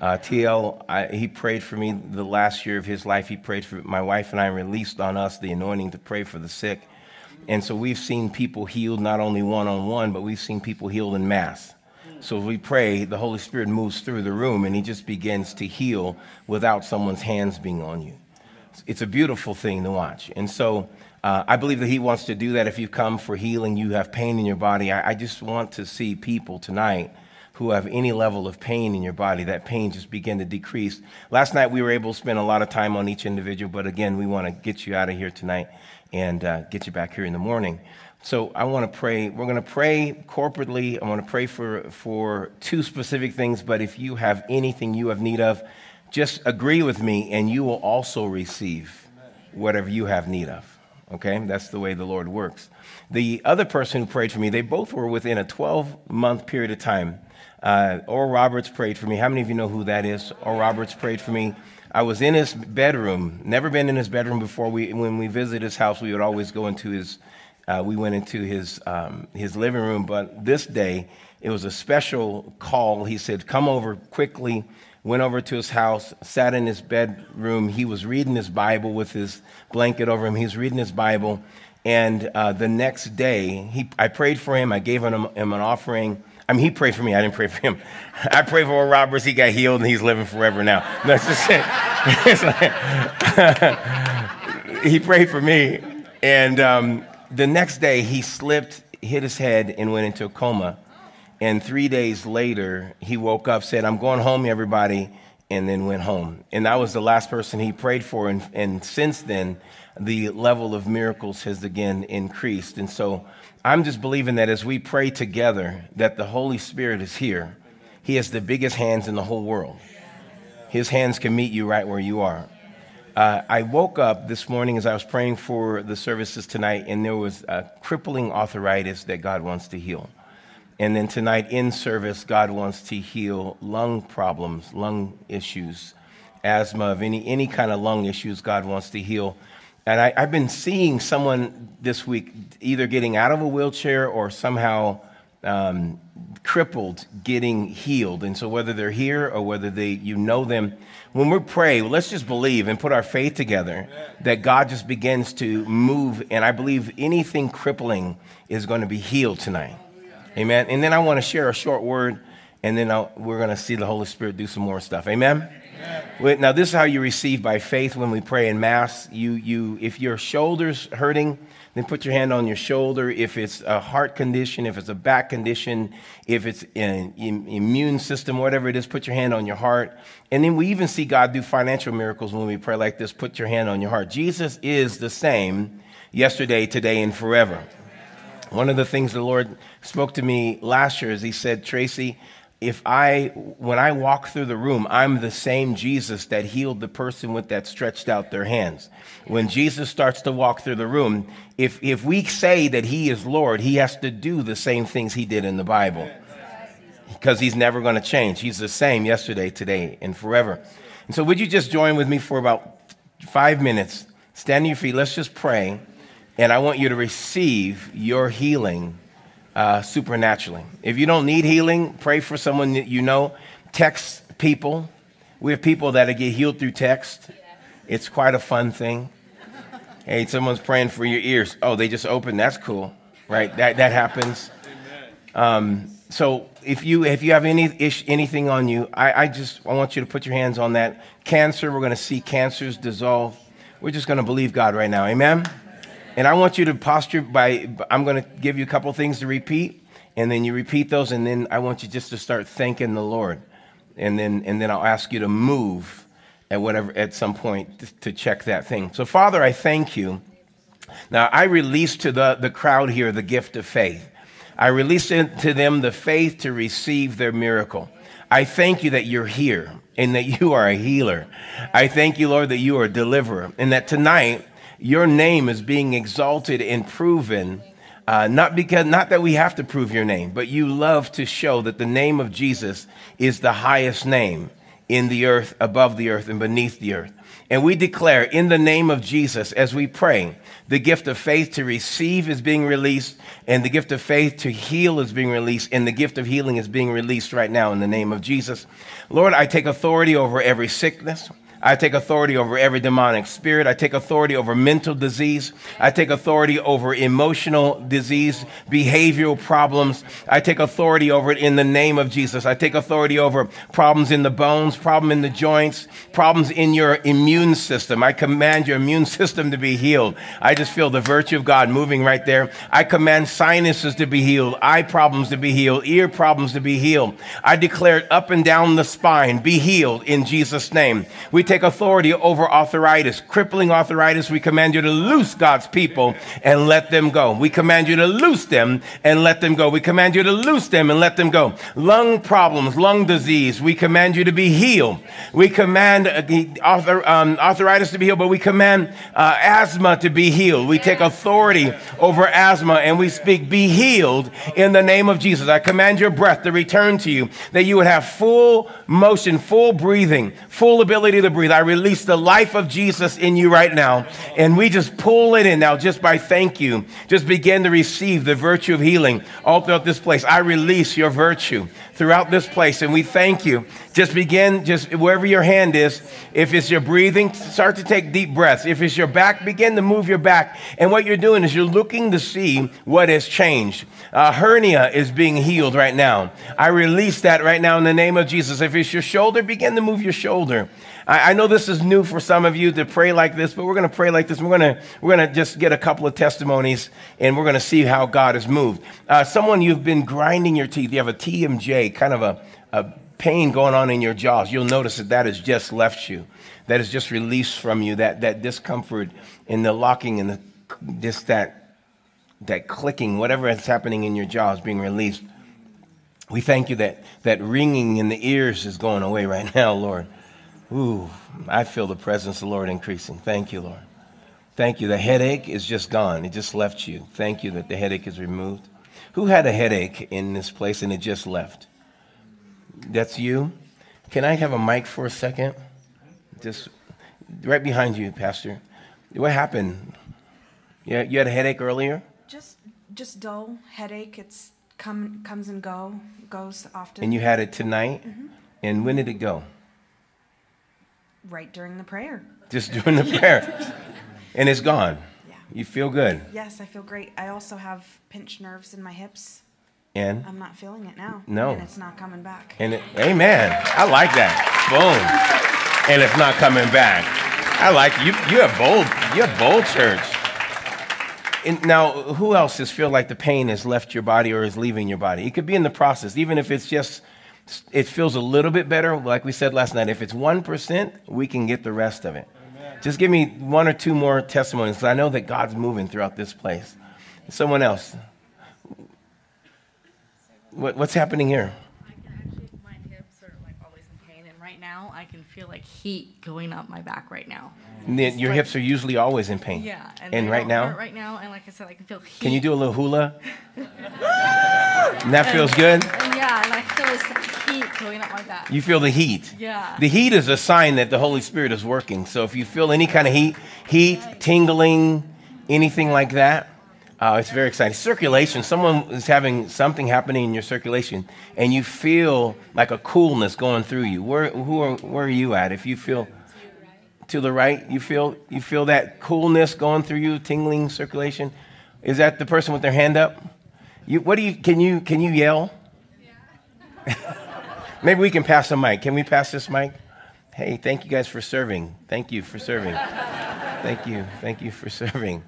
Uh, TL, I, he prayed for me the last year of his life. He prayed for my wife and I, released on us the anointing to pray for the sick. And so we've seen people healed not only one on one, but we've seen people healed in mass. So as we pray, the Holy Spirit moves through the room and he just begins to heal without someone's hands being on you. It's a beautiful thing to watch. And so uh, I believe that He wants to do that. If you come for healing, you have pain in your body. I, I just want to see people tonight who have any level of pain in your body, that pain just begin to decrease. Last night we were able to spend a lot of time on each individual, but again, we want to get you out of here tonight and uh, get you back here in the morning. So I want to pray. We're going to pray corporately. I want to pray for, for two specific things, but if you have anything you have need of, just agree with me and you will also receive whatever you have need of. Okay? That's the way the Lord works. The other person who prayed for me, they both were within a 12 month period of time. Uh, Roberts prayed for me. How many of you know who that is? Oral Roberts prayed for me. I was in his bedroom, never been in his bedroom before. We, when we visited his house, we would always go into his, uh, we went into his, um, his living room. But this day, it was a special call. He said, Come over quickly went over to his house, sat in his bedroom. He was reading his Bible with his blanket over him. He was reading his Bible. And uh, the next day, he, I prayed for him. I gave him, him, an offering. I mean, he prayed for me. I didn't pray for him. *laughs* I prayed for Roberts. He got healed and he's living forever now. *laughs* That's just it. *laughs* He prayed for me. And um, the next day, he slipped, hit his head, and went into a coma. And three days later, he woke up, said, I'm going home, everybody, and then went home. And that was the last person he prayed for. And, and since then, the level of miracles has again increased. And so I'm just believing that as we pray together, that the Holy Spirit is here. He has the biggest hands in the whole world. His hands can meet you right where you are. Uh, I woke up this morning as I was praying for the services tonight, and there was a crippling arthritis that God wants to heal. And then tonight in service, God wants to heal lung problems, lung issues, asthma, of any, any kind of lung issues God wants to heal. And I, have been seeing someone this week either getting out of a wheelchair or somehow um, crippled getting healed. And so whether they're here or whether they, you know them, when we pray, let's just believe and put our faith together that God just begins to move. And I believe anything crippling is going to be healed tonight. Amen. And then I want to share a short word, and then I'll, we're going to see the Holy Spirit do some more stuff. Amen? Amen. Now, this is how you receive by faith when we pray in Mass. You, you, if your shoulder's hurting, then put your hand on your shoulder. If it's a heart condition, if it's a back condition, if it's an immune system, whatever it is, put your hand on your heart. And then we even see God do financial miracles when we pray like this. Put your hand on your heart. Jesus is the same yesterday, today, and forever. One of the things the Lord spoke to me last year as He said, Tracy, if I, when I walk through the room, I'm the same Jesus that healed the person with that stretched out their hands. When Jesus starts to walk through the room, if, if we say that He is Lord, He has to do the same things He did in the Bible because He's never going to change. He's the same yesterday, today, and forever. And so, would you just join with me for about five minutes? Stand on your feet. Let's just pray. And I want you to receive your healing uh, supernaturally. If you don't need healing, pray for someone that you know. Text people. We have people that get healed through text. It's quite a fun thing. Hey, someone's praying for your ears. Oh, they just opened. That's cool, right? That that happens. Um, so if you if you have any ish, anything on you, I, I just I want you to put your hands on that cancer. We're going to see cancers dissolve. We're just going to believe God right now. Amen. And I want you to posture by, I'm going to give you a couple things to repeat, and then you repeat those, and then I want you just to start thanking the Lord. And then, and then I'll ask you to move at whatever, at some point to, check that thing. So, Father, I thank you. Now, I release to the, the crowd here the gift of faith. I release to them the faith to receive their miracle. I thank you that you're here and that you are a healer. I thank you, Lord, that you are a deliverer and that tonight your name is being exalted and proven. Uh, not because not that we have to prove your name, but you love to show that the name of Jesus is the highest name in the earth, above the earth, and beneath the earth. And we declare in the name of Jesus as we pray, the gift of faith to receive is being released, and the gift of faith to heal is being released, and the gift of healing is being released right now in the name of Jesus. Lord, I take authority over every sickness. I take authority over every demonic spirit. I take authority over mental disease. I take authority over emotional disease, behavioral problems. I take authority over it in the name of Jesus. I take authority over problems in the bones, problem in the joints, problems in your immune system. I command your immune system to be healed. I just feel the virtue of God moving right there. I command sinuses to be healed, eye problems to be healed, ear problems to be healed. I declare it up and down the spine, be healed in Jesus' name. We take authority over arthritis, crippling arthritis. We command you to loose God's people and let them go. We command you to loose them and let them go. We command you to loose them and let them go. Lung problems, lung disease. We command you to be healed. We command uh, um, arthritis to be healed, but we command uh, asthma to be healed. We take authority over asthma and we speak, be healed in the name of Jesus. I command your breath to return to you, that you would have full motion, full breathing, full ability to breathe. I release the life of Jesus in you right now. And we just pull it in now just by thank you. Just begin to receive the virtue of healing all throughout this place. I release your virtue throughout this place. And we thank you. Just begin, just wherever your hand is. If it's your breathing, start to take deep breaths. If it's your back, begin to move your back. And what you're doing is you're looking to see what has changed. Uh, hernia is being healed right now. I release that right now in the name of Jesus. If it's your shoulder, begin to move your shoulder. I, I know this is new for some of you to pray like this, but we're going to pray like this. We're going to we're going to just get a couple of testimonies, and we're going to see how God has moved. Uh, someone you've been grinding your teeth. You have a TMJ, kind of a, a pain going on in your jaws. You'll notice that that has just left you. That is just released from you. That that discomfort in the locking and the just that that clicking, whatever is happening in your jaw is being released. We thank you that that ringing in the ears is going away right *laughs* now, Lord. Ooh, I feel the presence of the Lord increasing. Thank you, Lord. Thank you. The headache is just gone. It just left you. Thank you that the headache is removed. Who had a headache in this place and it just left? That's you? Can I have a mic for a second? Just right behind you, Pastor. What happened? Yeah, you had a headache earlier? Just just dull headache. It's come comes and go goes often. And you had it tonight? Mm-hmm. And when did it go? Right during the prayer. Just during the prayer. *laughs* and it's gone. Yeah. You feel good. Yes, I feel great. I also have pinched nerves in my hips. And I'm not feeling it now. No. And it's not coming back. and it, amen. I like that. Boom. and it's not coming back. I like you. You have bold. You have bold church. And now, who else has feel like the pain has left your body or is leaving your body? It could be in the process, even if it's just it feels a little bit better. Like we said last night, if it's one percent, we can get the rest of it. Amen. Just give me one or two more testimonies because I know that God's moving throughout this place. Someone else. What, what's happening here? I can my hips are like always in pain and right now I can feel like heat going up my back right now. Then your like, hips are usually always in pain. Yeah, and, and right now, right now, and like I said, I can feel heat. Can you do a little hula? *laughs* and that feels good. And yeah, and I feel this heat going up my back. You feel the heat. Yeah. The heat is a sign that the Holy Spirit is working. So if you feel any kind of heat, heat, tingling, anything like that, uh, it's very exciting. Circulation. Someone is having something happening in your circulation, and you feel like a coolness going through you. Where, who are, where are you at? If you feel to the right, you feel you feel that coolness going through you, tingling circulation. Is that the person with their hand up? You, what do you? Can you can you yell? *laughs* Maybe we can pass the mic. Can we pass this mic? Hey, thank you guys for serving. Thank you for serving. Thank you. Thank you for serving.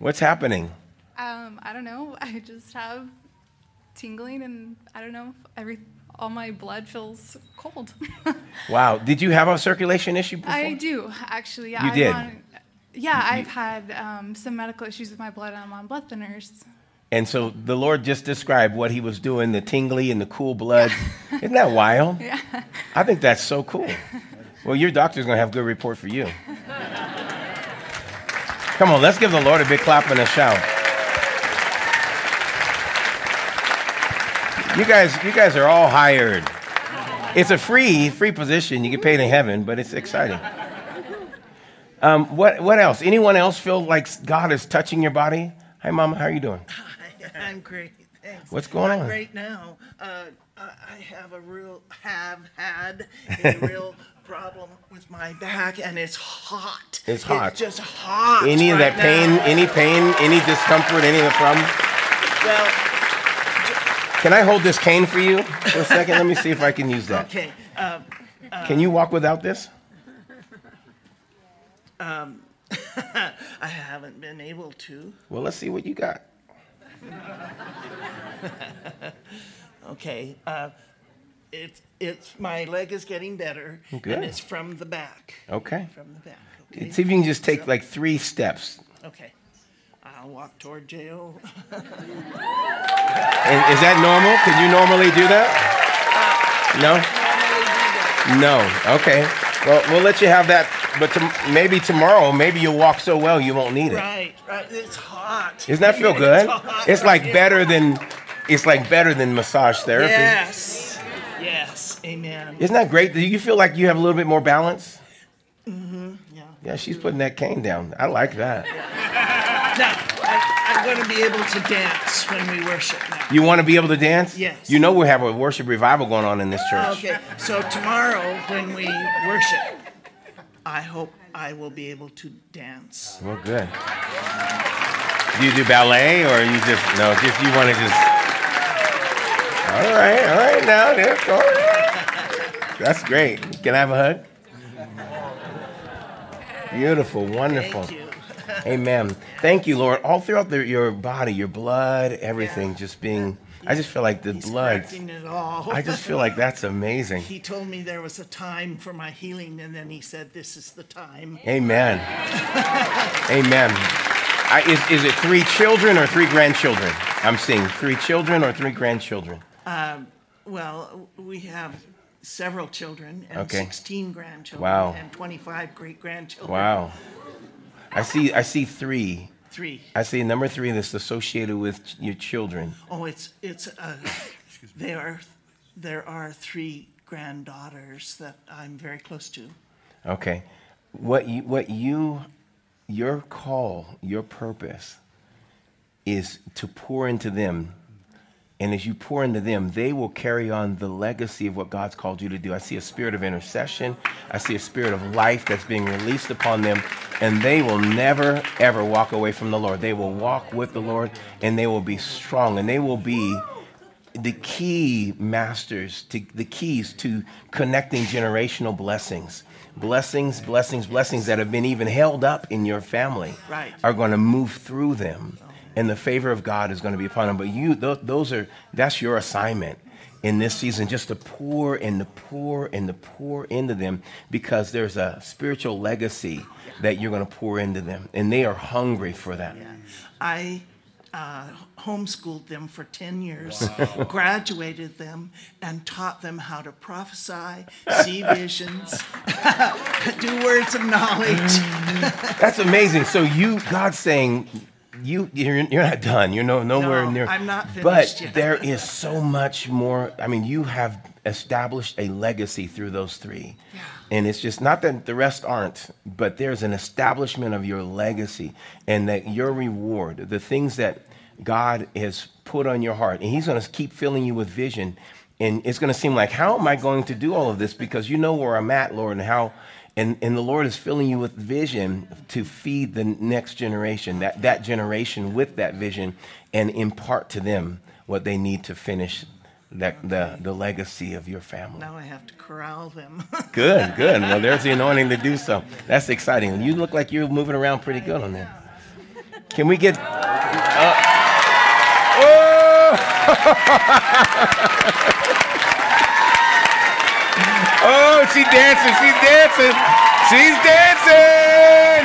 What's happening? Um, I don't know. *laughs* I just have tingling, and I don't know. Every all my blood feels cold. *laughs* wow. Did you have a circulation issue before? I do actually. Yeah, you I'm did. On, yeah, I've had um, some medical issues with my blood. I'm on blood thinners. And so the Lord just described what He was doing the tingly and the cool blood. Yeah. Isn't that wild? *laughs* Yeah. I think that's so cool. Well, your doctor's going to have a good report for you. Come on, let's give the Lord a big clap and a shout. You guys, you guys are all hired. It's a free, free position. You get paid in heaven, but it's exciting. Um, what, what else? Anyone else feel like God is touching your body? Hi, Mama. How are you doing? I'm great. Thanks. What's going I'm on? Great now. Uh, I have a real, have had a *laughs* real problem with my back, and it's hot. It's hot. It's just hot. Any of right that pain? now. Any pain? Any discomfort? Any of the problem? Well, Can I hold this cane for you for a second? Let me see if I can use that. okay. Uh, Can you walk without this? um, *laughs* I haven't been able to. Well, let's see what you got. *laughs* Okay. Uh, it's it's my leg is getting better, and it's from the back. Okay. From the back. Okay. See if you can just take like three steps. Okay. I'll walk toward jail. *laughs* And is that normal? Can you normally do that? No? No. Okay. Well, we'll let you have that, but to, maybe tomorrow, maybe you'll walk so well you won't need it. Right, right. It's hot. Doesn't that feel *laughs* good? It's. It's like better than it's like better than massage therapy. Yes. Yes. Amen. Isn't that great? Do you feel like you have a little bit more balance? Mm-hmm. Yeah. Yeah, she's putting that cane down. I like that. *laughs* I, I'm going to be able to dance when we worship now. You want to be able to dance? Yes. You know we have a worship revival going on in this church. Okay. So tomorrow when we worship, I hope I will be able to dance. Well, good. Do you do ballet or you just no? Just you want to just. All right, all right. Now there, all right. That's great. Can I have a hug? Beautiful, wonderful. *laughs* Amen. Thank you, Lord. All throughout the, your body, your blood, everything, just being. I just feel like the He's blood. it all. I just feel like that's amazing. He told me there was a time for my healing, and then he said, "This is the time." Amen. Amen. I, is, is it three children or three grandchildren? I'm seeing three children or three grandchildren. Um, well, we have several children and Okay. 16 grandchildren Wow. and 25 great grandchildren. Wow. I see. I see three. Three. I see number three that's associated with your children. Oh, it's it's uh, there are there are three granddaughters that I'm very close to. Okay. What you, what you, your call, your purpose is to pour into them. And as you pour into them, they will carry on the legacy of what God's called you to do. I see a spirit of intercession. I see a spirit of life that's being released upon them. And they will never, ever walk away from the Lord. They will walk with the Lord and they will be strong and they will be the key masters to the keys to connecting generational blessings. Blessings, blessings, blessings that have been even held up in your family Right. are going to move through them, and the favor of God is going to be upon them. But you, those, those are that's your assignment in this season, just to pour and to pour and to pour into them, because there's a spiritual legacy that you're going to pour into them, and they are hungry for that. I uh, homeschooled them for 10 years, *laughs* graduated them, and taught them how to prophesy, see *laughs* visions, *laughs* do words of knowledge. That's amazing. So you, God's saying, you you're, you're not done. You're no nowhere No, near. I'm not finished But yet. there is so much more. I mean, you have established a legacy through those three, and it's just not that the rest aren't, but there's an establishment of your legacy, and that your reward, the things that God has put on your heart, and He's going to keep filling you with vision. And it's going to seem like, how am I going to do all of this? Because you know where I'm at, Lord, and how and, and the Lord is filling you with vision to feed the next generation, that, that generation with that vision, and impart to them what they need to finish that, the, the legacy of your family. Now I have to corral them. *laughs* Good, good. Well, there's the anointing to do so. That's exciting. You look like you're moving around pretty good on that. Can we get. Uh, *laughs* oh! *laughs* oh, she's dancing. She's dancing. She's dancing.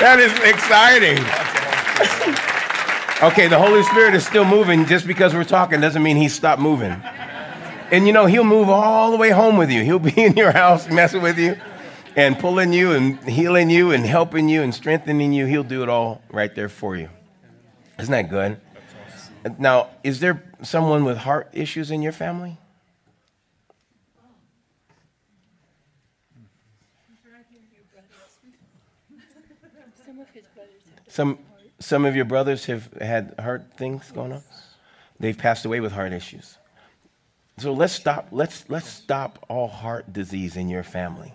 That is exciting. Okay, the Holy Spirit is still moving. Just because we're talking doesn't mean He's stopped moving. And you know, He'll move all the way home with you. He'll be *laughs* in your house messing with you and pulling you and healing you and helping you and strengthening you. He'll do it all right there for you. Isn't that good? Now, is there someone with heart issues in your family? Some, some of your brothers have had heart things going on. They've passed away with heart issues. So let's stop. Let's let's stop all heart disease in your family.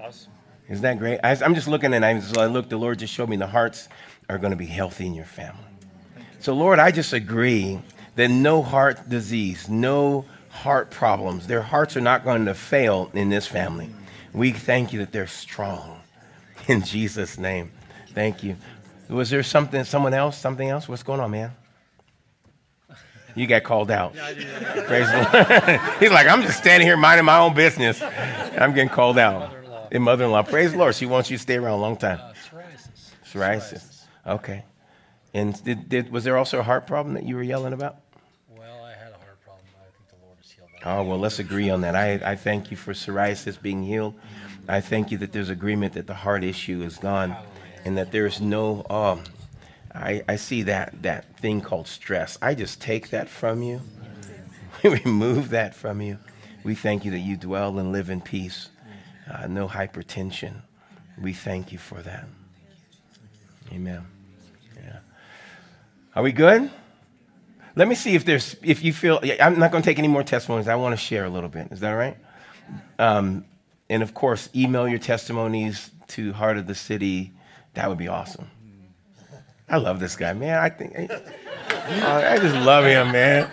Awesome. Isn't that great? I, am just looking and I, so I look. The Lord just showed me the hearts are going to be healthy in your family. So Lord, I just agree that no heart disease, no heart problems, their hearts are not going to fail in this family. We thank you that they're strong. In Jesus' name, thank you. Was there something, someone else, something else? What's going on, man? You got called out. Praise the Lord. *laughs* He's like, I'm just standing here minding my own business. I'm getting called out. Your mother-in-law. Praise the Lord. She wants you to stay around a long time. Uh, psoriasis. Psoriasis. Okay. And did, did, was there also a heart problem that you were yelling about? Well, I had a heart problem. I think the Lord has healed that. Oh, well, let's agree on that. I, I thank you for psoriasis being healed. I thank you that there's agreement that the heart issue is gone and that there's no, um, I, I see that, that thing called stress. I just take that from you. *laughs* We remove that from you. We thank you that you dwell and live in peace. Uh, no hypertension. We thank you for that. Amen. Yeah. Are we good? Let me see if there's, if you feel, yeah, I'm not going to take any more testimonies. I want to share a little bit. Is that all right? Um, and of course, email your testimonies to Heart of the City. That would be awesome. I love this guy, man. I think, I just love him, man.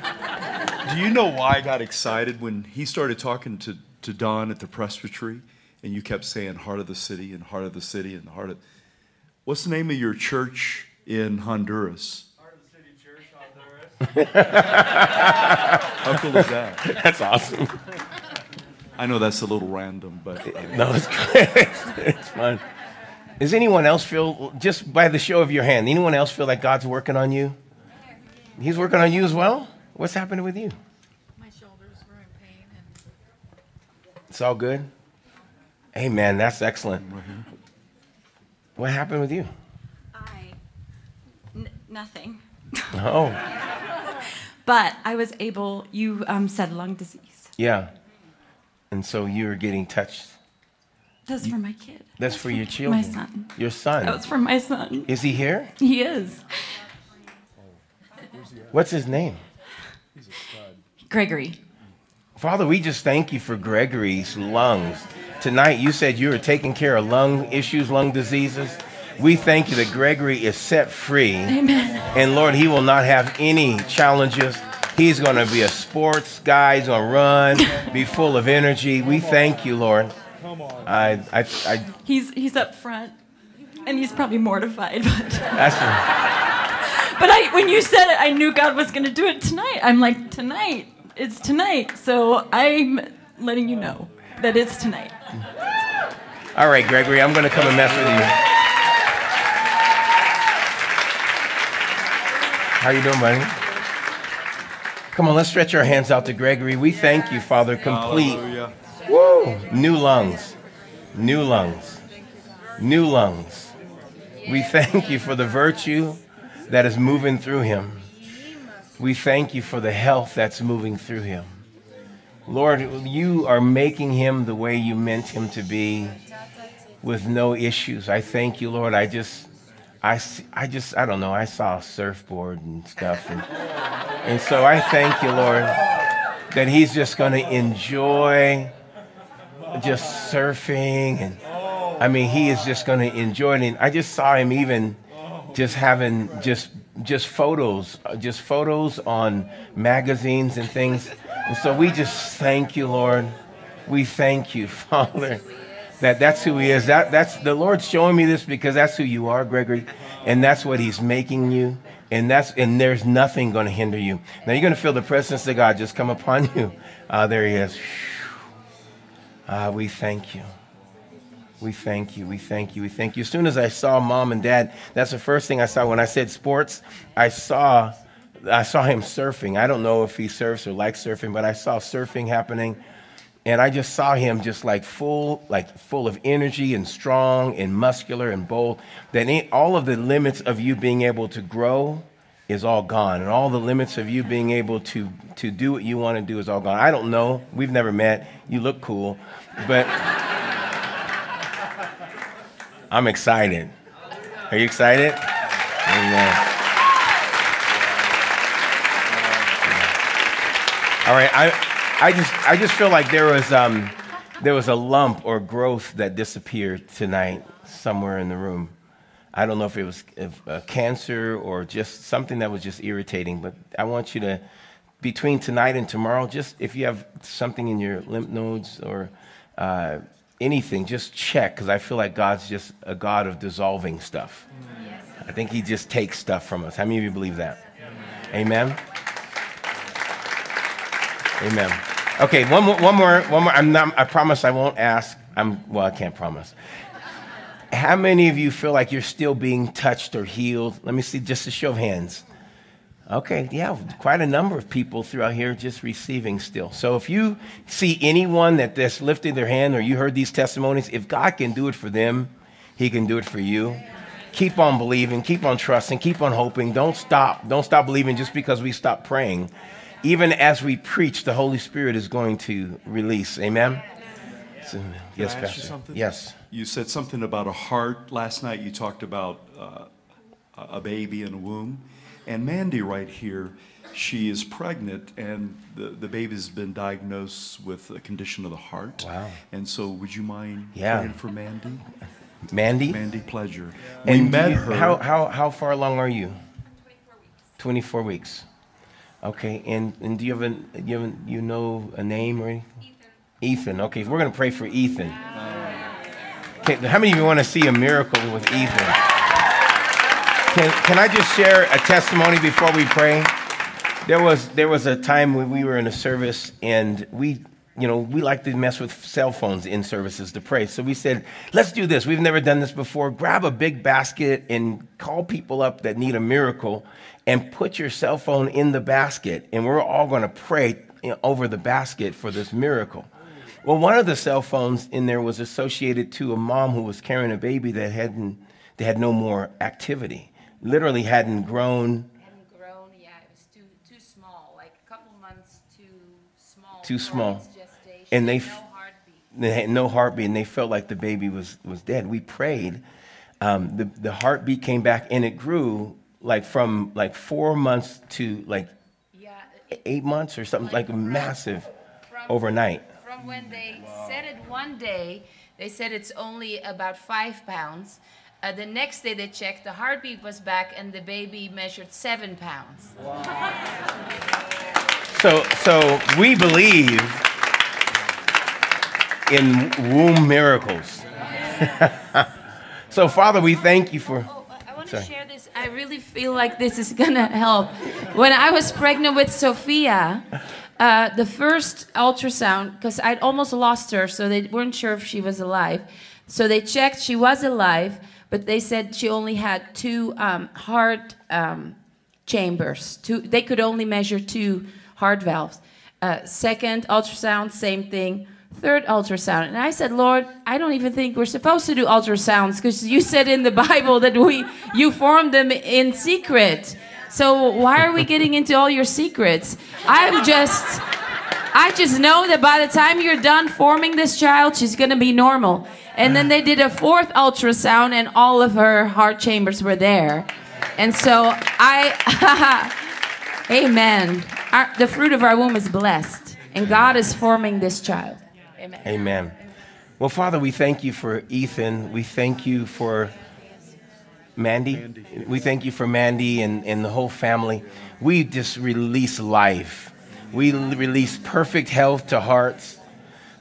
Do you know why I got excited when he started talking to, to Don at the presbytery and you kept saying heart of the city and heart of the city and heart of. What's the name of your church in Honduras? Heart of the City Church, Honduras. How cool is that? *laughs* That's awesome. I know that's a little random, but. uh, No, it's *laughs* it's fun. Does anyone else feel, just by the show of your hand, anyone else feel like God's working on you? He's working on you as well? What's happening with you? My shoulders were in pain and It's all good? Amen. That's excellent. What happened with you? I, n- nothing. Oh, *laughs* But I was able, you um, said lung disease. yeah. And so you were getting touched. That's for my kid. That's for your children. My son. Your son. That was for my son. Is he here? He is. What's his name? Gregory. Father, we just thank you for Gregory's lungs. Tonight, you said you were taking care of lung issues, lung diseases. We thank you that Gregory is set free. Amen. And Lord, he will not have any challenges. He's going to be a sports guy. He's going to run, be full of energy. We thank you, Lord. I, I, I, He's he's up front, and he's probably mortified. *laughs* But that's but I, when you said it, I knew God was going to do it tonight. I'm like, tonight. It's tonight. So I'm letting you know that it's tonight. all right, Gregory. I'm going to come and mess with you. How you doing, buddy? Come on, let's stretch our hands out to Gregory. We thank you, Father, complete. Hallelujah. New lungs. New lungs. New lungs. We thank you for the virtue that is moving through him. We thank you for the health that's moving through him. Lord, you are making him the way you meant him to be with no issues. I thank you, Lord. I just I, I just I don't know. I saw a surfboard and stuff and, and so I thank you, Lord, that he's just going to enjoy just surfing and I mean he is just going to enjoy it. And I just saw him even just having just just photos, just photos on magazines and things. And so we just thank you, Lord. We thank you, *laughs* Father, that that's who he is. That that's the Lord's showing me this because that's who you are, Gregory, and that's what he's making you. And that's and there's nothing going to hinder you. Now you're going to feel the presence of God just come upon *laughs* you. Uh, there he is. Uh, we thank you. We thank you. We thank you. We thank you. As soon as I saw mom and dad, that's the first thing I saw when I said sports. I saw, I saw him surfing. I don't know if he surfs or likes surfing, but I saw surfing happening, and I just saw him just like full, like full of energy and strong and muscular and bold. That all of the limits of you being able to grow is all gone, and all the limits of you being able to to do what you want to do is all gone. I don't know. We've never met. You look cool, but. I'm excited. Are you excited? Amen. All right, I, I just, I just feel like there was, um, there was a lump or growth that disappeared tonight somewhere in the room. I don't know if it was if, uh, cancer or just something that was just irritating, but I want you to, between tonight and tomorrow, just if you have something in your lymph nodes or uh, anything, just check because I feel like God's just a God of dissolving stuff. I think He just takes stuff from us. How many of you believe that? Amen. Amen. Okay, one more, one more, one more. I'm not, I promise I won't ask. I'm well. I can't promise. How many of you feel like you're still being touched or healed? Let me see, just a show of hands. Okay, yeah, quite a number of people throughout here just receiving still. So if you see anyone that that's lifted their hand or you heard these testimonies, if God can do it for them, He can do it for you. Keep on believing, keep on trusting, keep on hoping. Don't stop. Don't stop believing just because we stop praying. Even as we preach, the Holy Spirit is going to release. Amen. So, yes, Can I ask you Pastor. something? Yes. You said something about a heart last night. You talked about uh, a baby in a womb. And Mandy, right here, she is pregnant, and the, the baby's been diagnosed with a condition of the heart. Wow. And so, would you mind Yeah. praying for Mandy? Mandy? Mandy Pleasure. We And met you- her. How, how, how far along are you? 24 weeks. 24 weeks. Okay, and, and do you have a, you, have a, you know a name or anything? Ethan. Ethan, okay, we're going to pray for Ethan. Okay, how many of you want to see a miracle with Ethan? Can, can I just share a testimony before we pray? There was, there was a time when we were in a service and we, you know, we like to mess with cell phones in services to pray. So we said, let's do this. We've never done this before. Grab a big basket and call people up that need a miracle and put your cell phone in the basket. And we're all going to pray over the basket for this miracle. Well, one of the cell phones in there was associated to a mom who was carrying a baby that hadn't, that had no more activity, literally hadn't grown Hadn't grown, yeah, it was too too small, like a couple months too small. too small. gestation, And they, no heartbeat. they had no heartbeat, and they felt like the baby was, was dead. We prayed. Um, the, the heartbeat came back, and it grew like from like four months to like eight months or something, like, massive overnight. From when they said it one day, they said it's only about five pounds. Uh, the next day they checked, the heartbeat was back, and the baby measured seven pounds. So, so we believe in womb miracles. *laughs* so, Father, we thank you for. I want to Sorry. share this. I really feel like this is gonna help. When I was pregnant with Sophia, uh, the first ultrasound, because I'd almost lost her, so they weren't sure if she was alive. So they checked, she was alive, but they said she only had two um, heart um, chambers. Two, they could only measure two heart valves. Uh, second ultrasound, same thing. Third ultrasound, and I said, Lord, I don't even think we're supposed to do ultrasounds because you said in the *laughs* Bible that we you formed them in secret. So why are we getting into all your secrets? I'm just I just know that by the time you're done forming this child, she's gonna be normal. And then they did a fourth ultrasound, and all of her heart chambers were there. And so I, *laughs* Amen. Our, the fruit of our womb is blessed, and God is forming this child. Amen. Amen. Well, Father, we thank you for Ethan. We thank you for Mandy. We thank you for Mandy and, and the whole family. We just release life. We release perfect health to hearts.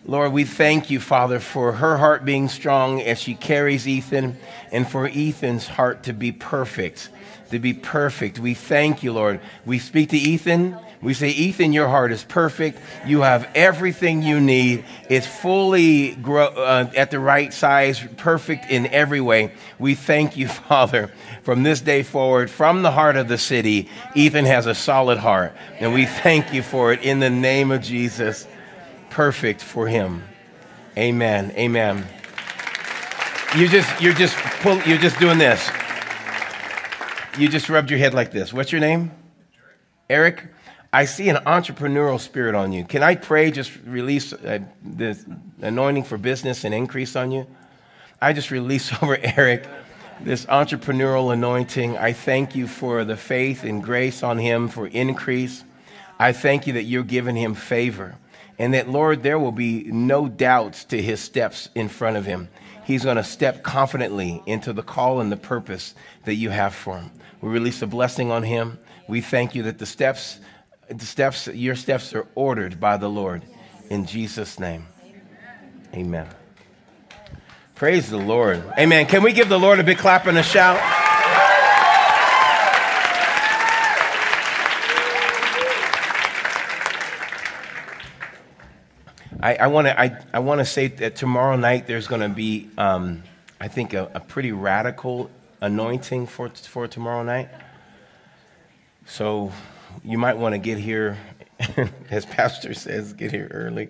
Lord, we thank you, Father, for her heart being strong as she carries Ethan and for Ethan's heart to be perfect. To be perfect. We thank you, Lord. We speak to Ethan. We say, Ethan, your heart is perfect. You have everything you need. It's fully grow, uh, at the right size, perfect in every way. We thank you, *laughs* Father. From this day forward, from the heart of the city, Ethan has a solid heart. And we thank you for it in the name of Jesus. Perfect for him. Amen. Amen. You just, you're just, pull, you're just doing this. You just rubbed your head like this. What's your name? Eric. I see an entrepreneurial spirit on you. Can I pray, just release uh, the anointing for business and increase on you? I just release *laughs* over Eric this entrepreneurial anointing. I thank you for the faith and grace on him for increase. I thank you that you're giving him favor. And that, Lord, there will be no doubts to his steps in front of him. He's going to step confidently into the call and the purpose that you have for him. We release a blessing on him. We thank you that the steps, the steps, your steps are ordered by the Lord. In Jesus' name. Amen. Praise the Lord. Amen. Can we give the Lord a big clap and a shout? I, I want to I, I wanna say that tomorrow night there's going to be, um, I think, a, a pretty radical anointing for, for tomorrow night. So you might want to get here, *laughs* as Pastor says, get here early.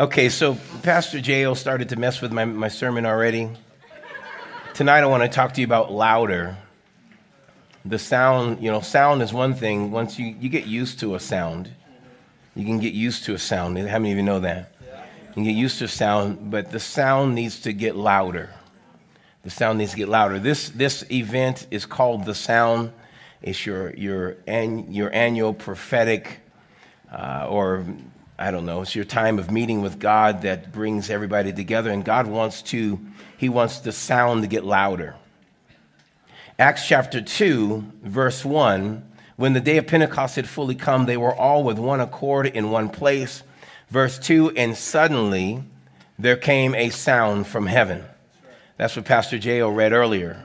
Okay, so Pastor J.O. started to mess with my, my sermon already. Tonight I want to talk to you about louder. The sound, you know, sound is one thing. Once you, you get used to a sound, you can get used to a sound. How many of you know that? You can get used to sound, but the sound needs to get louder. The sound needs to get louder. This, this event is called The Sound. It's your, your, an, your annual prophetic, uh, or I don't know, it's your time of meeting with God that brings everybody together. And God wants to, He wants the sound to get louder. Acts chapter 2, verse 1 when the day of Pentecost had fully come, they were all with one accord in one place. Verse 2 And suddenly there came a sound from heaven. That's what Pastor J.O. read earlier.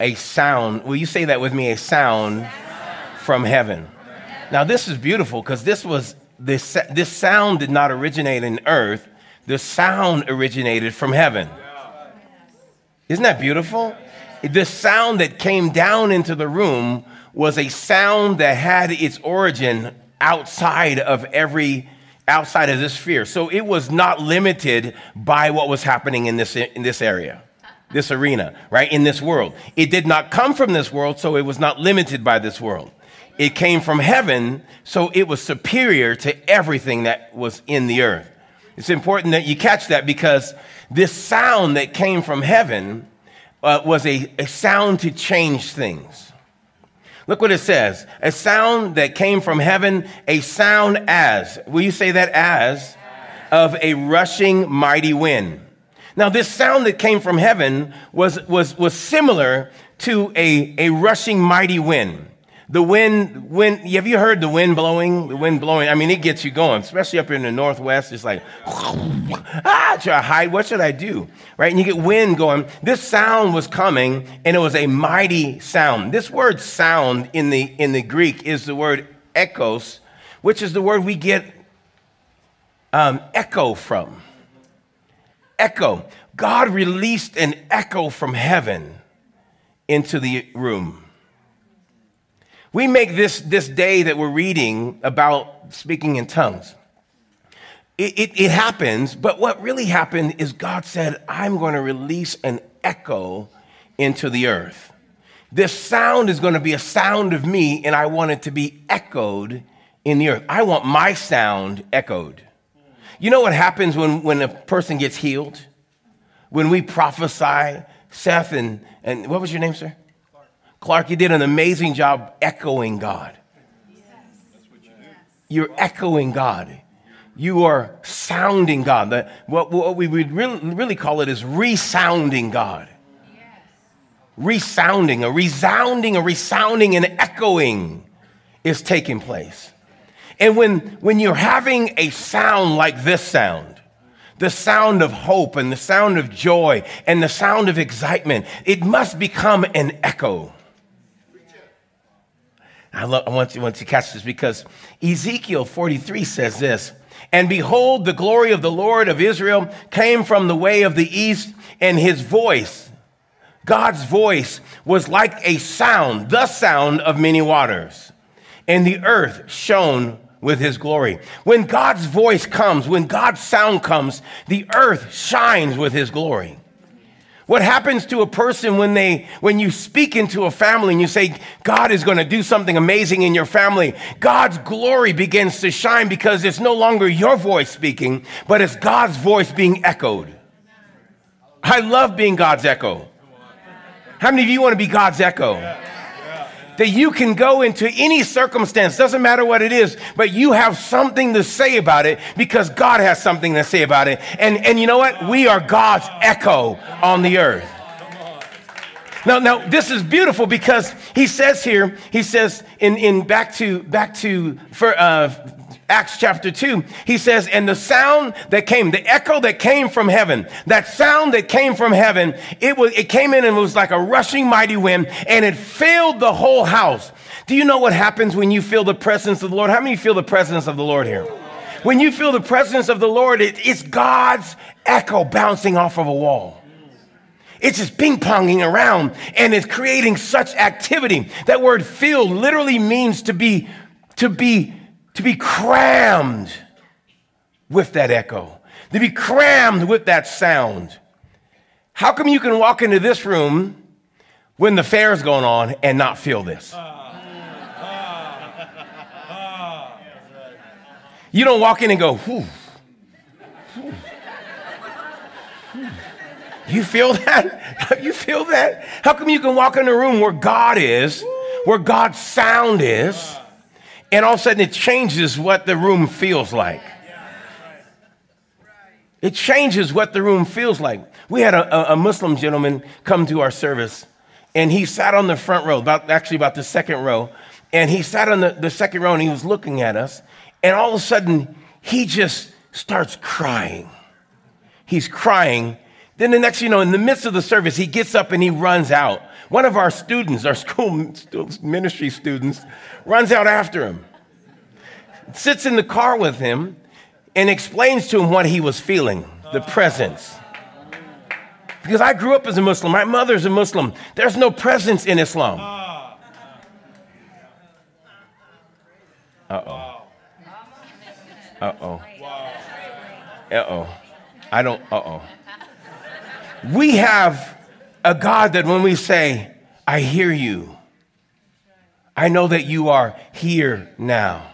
A sound. Will you say that with me? A sound from heaven. Now, this is beautiful because this was this, this sound did not originate in earth, the sound originated from heaven. Isn't that beautiful? The sound that came down into the room was a sound that had its origin outside of every outside of this sphere. So it was not limited by what was happening in this in this area. This arena, right? In this world. It did not come from this world, so it was not limited by this world. It came from heaven, so it was superior to everything that was in the earth. It's important that you catch that because this sound that came from heaven uh, was a, a sound to change things. Look what it says a sound that came from heaven, a sound as, will you say that as? Of a rushing mighty wind. Now, this sound that came from heaven was, was, was similar to a, a rushing mighty wind. The wind, wind, have you heard the wind blowing? The wind blowing, I mean, it gets you going, especially up here in the Northwest. It's like, *laughs* ah, should I hide? What should I do? Right? And you get wind going. This sound was coming, and it was a mighty sound. This word sound in the, in the Greek is the word echoes, which is the word we get um, echo from. Echo. God released an echo from heaven into the room. We make this, this day that we're reading about speaking in tongues. It, it, it happens, but what really happened is God said, I'm going to release an echo into the earth. This sound is going to be a sound of me, and I want it to be echoed in the earth. I want my sound echoed. You know what happens when, when a person gets healed? When we prophesy, Seth and, and what was your name, sir? Clark. You did an amazing job echoing God. Yes. You're echoing God. You are sounding God. The, what, what we would really, really call it is resounding God. Resounding, a resounding, a resounding, and echoing is taking place. And when, when you're having a sound like this sound, the sound of hope and the sound of joy and the sound of excitement, it must become an echo. I, love, I want, you, want you to catch this because Ezekiel 43 says this And behold, the glory of the Lord of Israel came from the way of the east, and his voice, God's voice, was like a sound, the sound of many waters. And the earth shone with his glory. When God's voice comes, when God's sound comes, the earth shines with his glory. What happens to a person when they when you speak into a family and you say God is going to do something amazing in your family? God's glory begins to shine because it's no longer your voice speaking, but it's God's voice being echoed. I love being God's echo. How many of you want to be God's echo? That you can go into any circumstance, doesn't matter what it is, but you have something to say about it because God has something to say about it. And, and you know what? We are God's echo on the earth. Now, now this is beautiful because he says here, he says in, in back to back to for, uh, Acts chapter 2, he says, And the sound that came, the echo that came from heaven, that sound that came from heaven, it, was, it came in and was like a rushing mighty wind, and it filled the whole house. Do you know what happens when you feel the presence of the Lord? How many feel the presence of the Lord here? When you feel the presence of the Lord, it, it's God's echo bouncing off of a wall. It's just ping ponging around and it's creating such activity. That word filled literally means to be, to be to be crammed with that echo, to be crammed with that sound. How come you can walk into this room when the fair's going on and not feel this? Ah. Ah. You don't walk in and go, whew. whew. You feel that? *laughs* You feel that? How come you can walk in a room where God is, where God's sound is, and all of a sudden it changes what the room feels like. It changes what the room feels like. We had a, a, Muslim gentleman come to our service, and he sat on the front row, about, actually about the second row, and he sat on the, the second row and he was looking at us, and all of a sudden he just starts crying. He's crying. Then the next, you know, in the midst of the service, he gets up and he runs out. One of our students, our school ministry students, runs out after him, sits in the car with him, and explains to him what he was feeling the presence. Because I grew up as a Muslim, my mother's a Muslim. There's no presence in Islam. Uh oh. Uh oh. Uh oh. I don't, uh oh. We have a God that when we say, I hear you, I know that you are here now.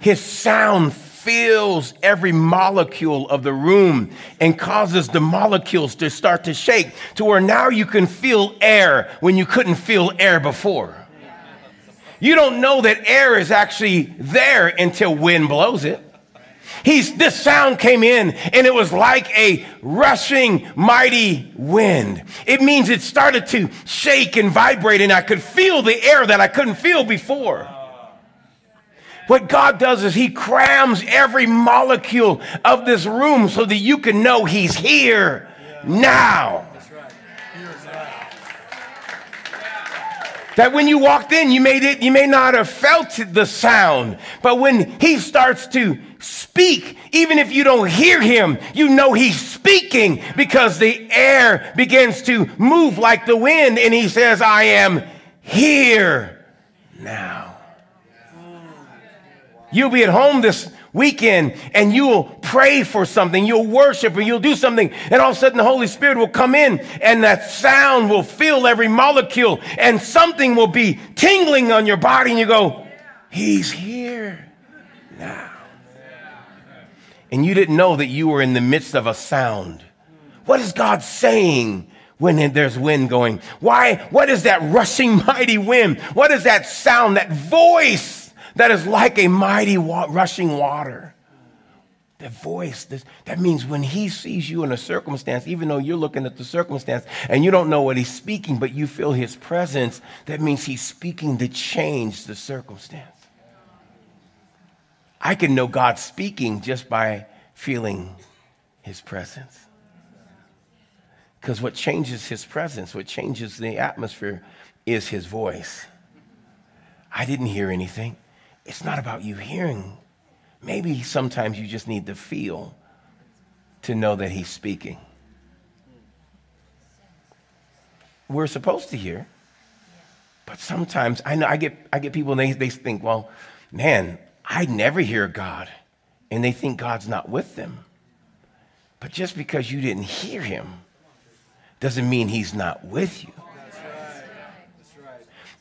His sound fills every molecule of the room and causes the molecules to start to shake to where now you can feel air when you couldn't feel air before. You don't know that air is actually there until wind blows it. He's, this sound came in and it was like a rushing mighty wind. It means it started to shake and vibrate and I could feel the air that I couldn't feel before. What God does is He crams every molecule of this room so that you can know He's here now. That when you walked in, you made it, you may not have felt the sound, but when he starts to speak, even if you don't hear him, you know he's speaking because the air begins to move like the wind and he says, I am here now. You'll be at home this weekend and you'll pray for something, you'll worship or you'll do something, and all of a sudden the Holy Spirit will come in and that sound will fill every molecule and something will be tingling on your body and you go, He's here now. And you didn't know that you were in the midst of a sound. What is God saying? when there's wind going. Why? What is that rushing *laughs* mighty wind? What is that sound, that voice that is like a mighty wa- rushing water. The voice, this, that means when he sees you in a circumstance, even though you're looking at the circumstance and you don't know what he's speaking, but you feel his presence, that means he's speaking to change the circumstance. I can know God speaking just by feeling his presence. Because what changes his presence, what changes the atmosphere, is his voice. I didn't hear anything. It's not about you hearing. Maybe sometimes you just need to feel to know that He's speaking. We're supposed to hear, but sometimes I know I get, I get people and they, they think, well, man, I never hear God. And they think God's not with them. But just because you didn't hear Him doesn't mean He's not with you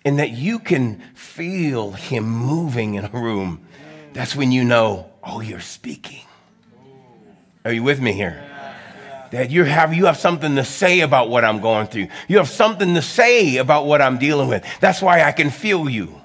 and that you can feel him moving in a room, that's when you know, oh, you're speaking. Are you with me here? That you have, you have something to say about what I'm going through. You have something to say about what I'm dealing with. That's why I can feel you.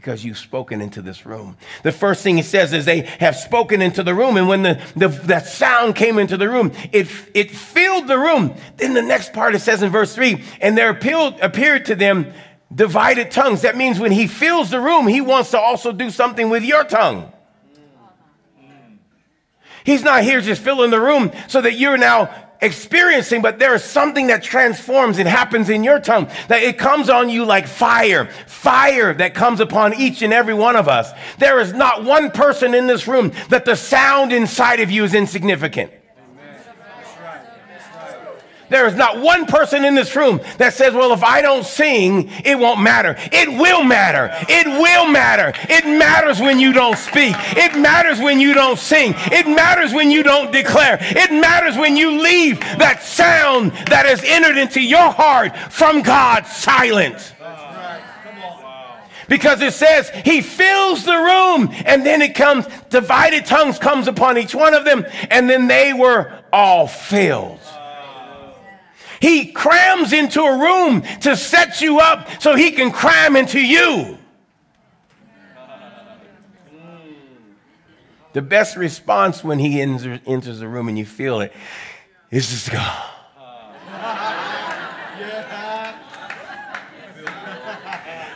Because you've spoken into this room. The first thing he says is they have spoken into the room. And when the, the, that sound came into the room, it, it filled the room. Then the next part it says in verse 3 and there appeared, appeared to them divided tongues. That means when he fills the room, he wants to also do something with your tongue. He's not here just filling the room so that you're now experiencing, but there is something that transforms and happens in your tongue. That it comes on you like fire, fire that comes upon each and every one of us. There is not one person in this room that the sound inside of you is insignificant. There is not one person in this room that says, well, if I don't sing, it won't matter. It will matter. It will matter. It matters when you don't speak. It matters when you don't sing. It matters when you don't declare. It matters when you leave that sound that has entered into your heart from God silent. Because it says he fills the room and then it comes, divided tongues comes upon each one of them and then they were all filled. He crams into a room to set you up so he can cram into you. The best response when he enters, the room and you feel it is just go.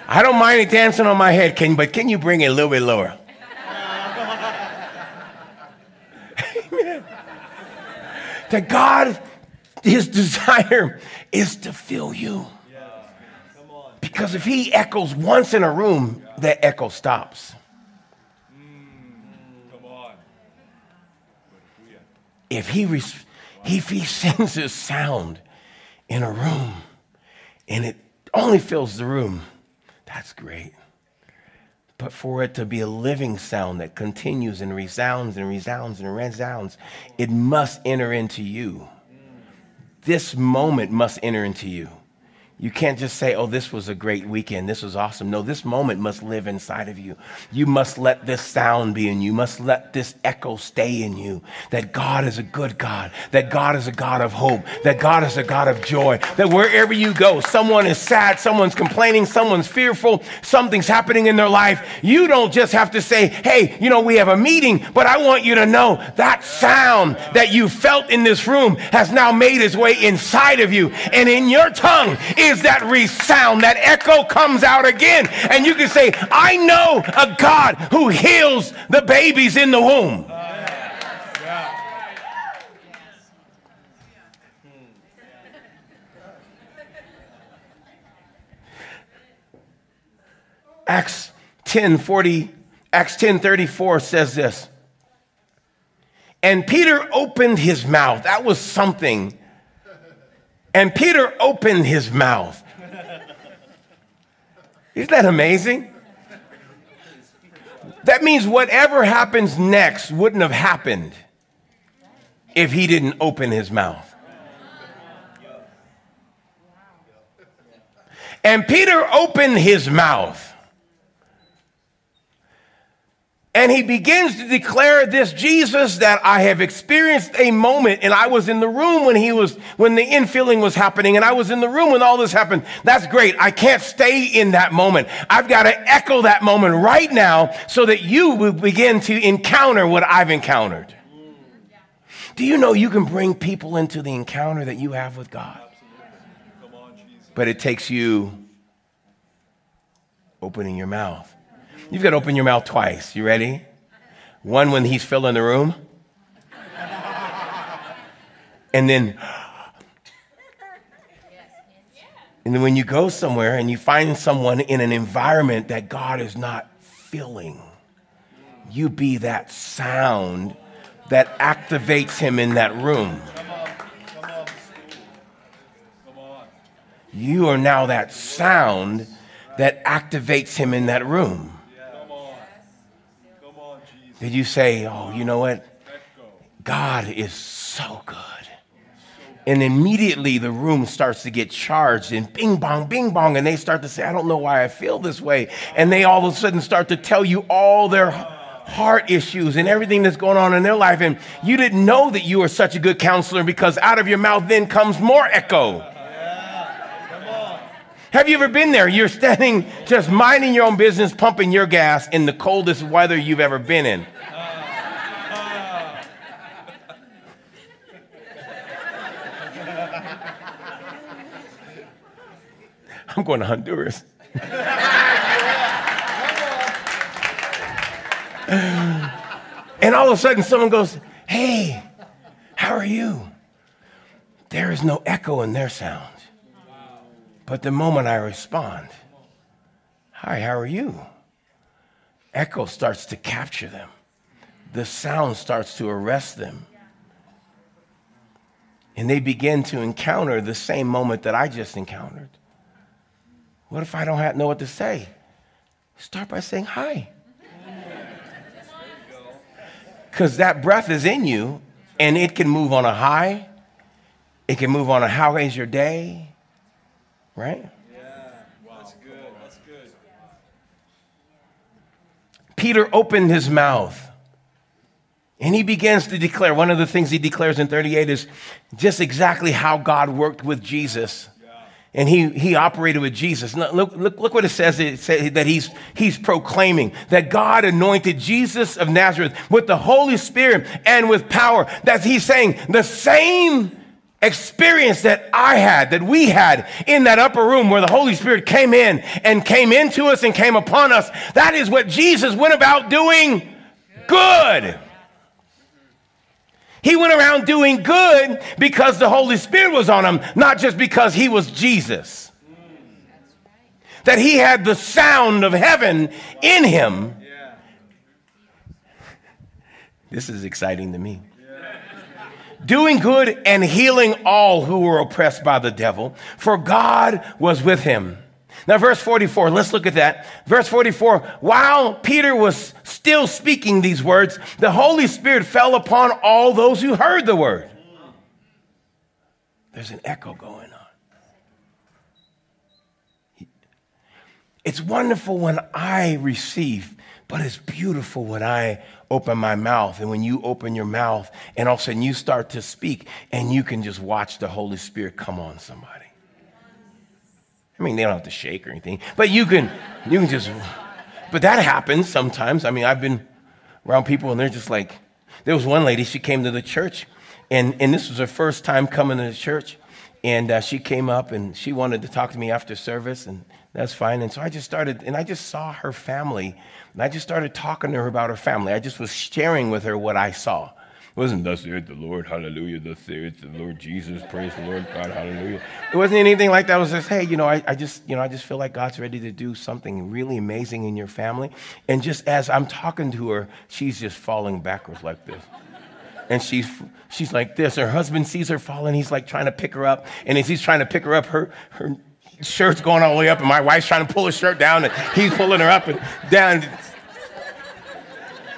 I don't mind it dancing on my head, can, but can you bring it a little bit lower? *laughs* Amen. That God his *laughs* desire is to fill you. Because if he echoes once in a room, that echo stops. If he, if he *laughs* sends his sound in a room and it only fills the room, that's great. But for it to be a living sound that continues and resounds and resounds and resounds, it must enter into you this moment must enter into you. You can't just say, oh, this was a great weekend. This was awesome. No, this moment must live inside of you. You must let this sound be in you. You must let this echo stay in you that God is a good God, that God is a God of hope, that God is a God of joy, that wherever you go, someone is sad, someone's complaining, someone's fearful, something's happening in their life. You don't just have to say, hey, you know, we have a meeting, but I want you to know that sound that you felt in this room has now made its way inside of you. And in your tongue, that resound, that echo comes out again. And you can say, I know a God who heals the babies in the womb. Acts 10 40, Acts 10 34 says this. And Peter opened his mouth. That was something and Peter opened his mouth. Isn't that amazing? That means whatever happens next wouldn't have happened if he didn't open his mouth. And Peter opened his mouth. And he begins to declare this Jesus that I have experienced a moment and I was in the room when he was, when the infilling was happening and I was in the room when all this happened. That's great. I can't stay in that moment. I've got to echo that moment right now so that you will begin to encounter what I've encountered. Do you know you can bring people into the encounter that you have with God? But it takes you opening your mouth. You've got to open your mouth twice. You ready? One when he's filling the room. And then And then when you go somewhere and you find someone in an environment that God is not filling, you be that sound that activates him in that room. You are now that sound that activates him in that room. Did you say, oh, you know what? God is so good. And immediately the room starts to get charged and bing bong, bing bong. And they start to say, I don't know why I feel this way. And they all of a sudden start to tell you all their heart issues and everything that's going on in their life. And you didn't know that you were such a good counselor because out of your mouth then comes more echo. Have you ever been there? You're standing just minding your own business, pumping your gas in the coldest weather you've ever been in. *laughs* I'm going to Honduras. and all of a sudden, someone goes, Hey, how are you? There is no echo in their sound. But the moment I respond, Hi, how are you? Echo starts to capture them, the sound starts to arrest them. And they begin to encounter the same moment that I just encountered. What if I don't have, know what to say? Start by saying hi. Because that breath is in you and it can move on a high, it can move on a how is your day, right? Yeah. That's good. That's good. Peter opened his mouth and he begins to declare. One of the things he declares in 38 is just exactly how God worked with Jesus. And he, he operated with Jesus. Look, look, look what it says, it says that he's, he's proclaiming that God anointed Jesus of Nazareth with the Holy Spirit and with power. That he's saying the same experience that I had, that we had in that upper room where the Holy Spirit came in and came into us and came upon us. That is what Jesus went about doing good. He went around doing good because the Holy Spirit was on him, not just because he was Jesus. That he had the sound of heaven in him. This is exciting to me. Doing good and healing all who were oppressed by the devil, for God was with him. Now, verse 44, let's look at that. Verse 44 While Peter was still speaking these words, the Holy Spirit fell upon all those who heard the word. There's an echo going on. It's wonderful when I receive, but it's beautiful when I open my mouth. And when you open your mouth and all of a sudden you start to speak and you can just watch the Holy Spirit come on somebody. I mean, they don't have to shake or anything, but you can, you can just, but that happens sometimes. I mean, I've been around people and they're just like, there was one lady, she came to the church and, and this was her first time coming to the church. And uh, she came up and she wanted to talk to me after service, and that's fine. And so I just started, and I just saw her family, and I just started talking to her about her family. I just was sharing with her what I saw. It wasn't thus saith the Lord, hallelujah, thus saith the Lord Jesus, praise the Lord God, hallelujah. It wasn't anything like that. It was just, hey, you know, I, I just, you know, I just feel like God's ready to do something really amazing in your family. And just as I'm talking to her, she's just falling backwards like this and she's she's like this. Her husband sees her falling. He's like trying to pick her up, and as he's trying to pick her up, her her shirt's going all the way up, and my wife's trying to pull her shirt down, and he's pulling her up and down.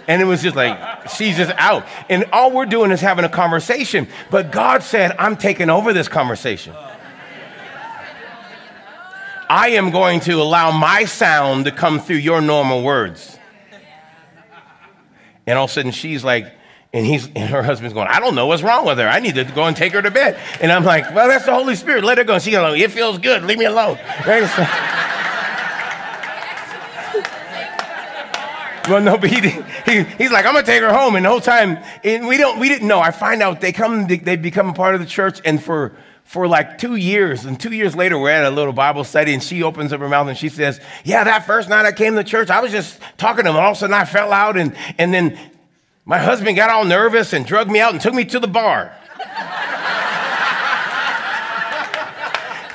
And it was just like, she's just out. And all we're doing is having a conversation. But God said, I'm taking over this conversation. I am going to allow my sound to come through your normal words. And all of a sudden, she's like, and, he's, *laughs* and her husband's going, I don't know what's wrong with her. I need to go and take her to bed. And I'm like, well, that's the Holy Spirit. Let her go. And she goes, oh, it feels good. Leave me alone. *laughs* *laughs* well, no, but he, he, he's like, I'm gonna take her home. And the whole time, and we don't, we didn't know. I find out they come, they become a part of the church, and for for like two years, and two years later, we're at a little Bible study, and she opens up her mouth and she says, "Yeah, that first night I came to church, I was just talking to him, and all of a sudden I fell out, and and then my husband got all nervous and drugged me out and took me to the bar.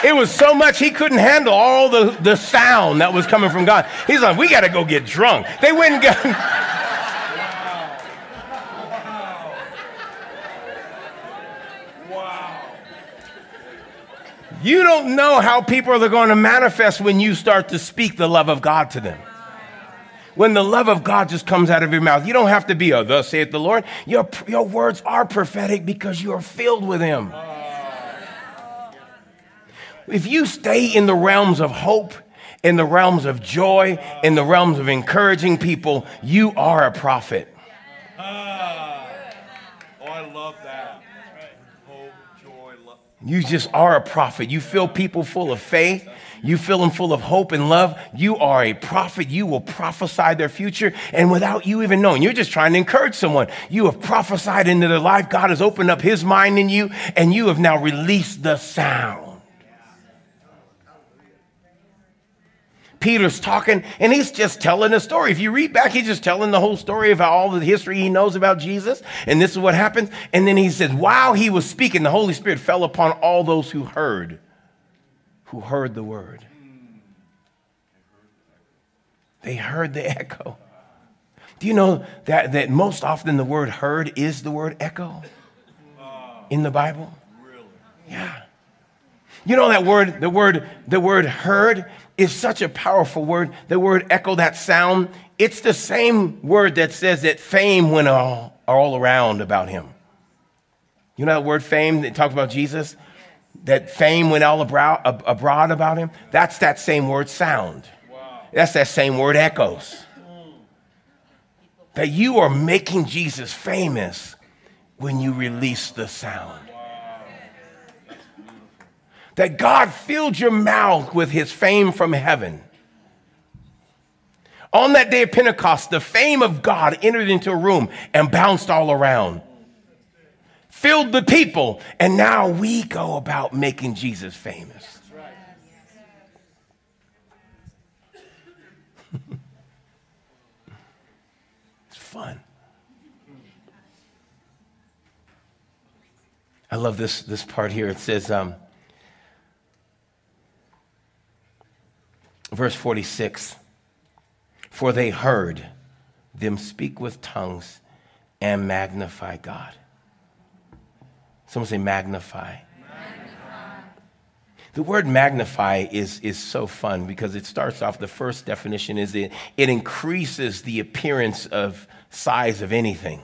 It was so much he couldn't handle all the, the sound that was coming from God. He's like, we got to go get drunk. They went and got. *laughs* You don't know how people are going to manifest when you start to speak the love of God to them when the love of God just comes out of your mouth. You don't have to be a thus saith the Lord. Your, your words are prophetic because you are filled with Him. If you stay in the realms of hope, in the realms of joy, in the realms of encouraging people, you are a prophet. Ah. Oh, I love that. Hope, joy, love. You just are a prophet. You fill people full of faith. You fill them full of hope and love. You are a prophet. You will prophesy their future. And without you even knowing, you're just trying to encourage someone. You have prophesied into their life. God has opened up his mind in you, and you have now released the sound. Peter's talking and he's just telling a story. If you read back, he's just telling the whole story of all the history he knows about Jesus. And this is what happened. And then he says, while he was speaking, the Holy Spirit fell upon all those who heard who heard the word. They heard the echo. Do you know that, that most often the word heard is the word echo in the Bible? Yeah. You know that word, the word, the word heard is such a powerful word. The word echo, that sound, it's the same word that says that fame went all, all around about him. You know that word fame that talks about Jesus? That fame went all abroad, abroad about him, that's that same word sound. Wow. That's that same word echoes. That you are making Jesus famous when you release the sound. Wow. That God filled your mouth with his fame from heaven. On that day of Pentecost, the fame of God entered into a room and bounced all around filled the people, and now we go about making Jesus famous. it's fun. I love this, this part here. It says, um, verse 46 For they heard them speak with tongues and magnify God. Someone say magnify. magnify. The word magnify is, is so fun because it starts off, the first definition is it, it increases the appearance of size of anything.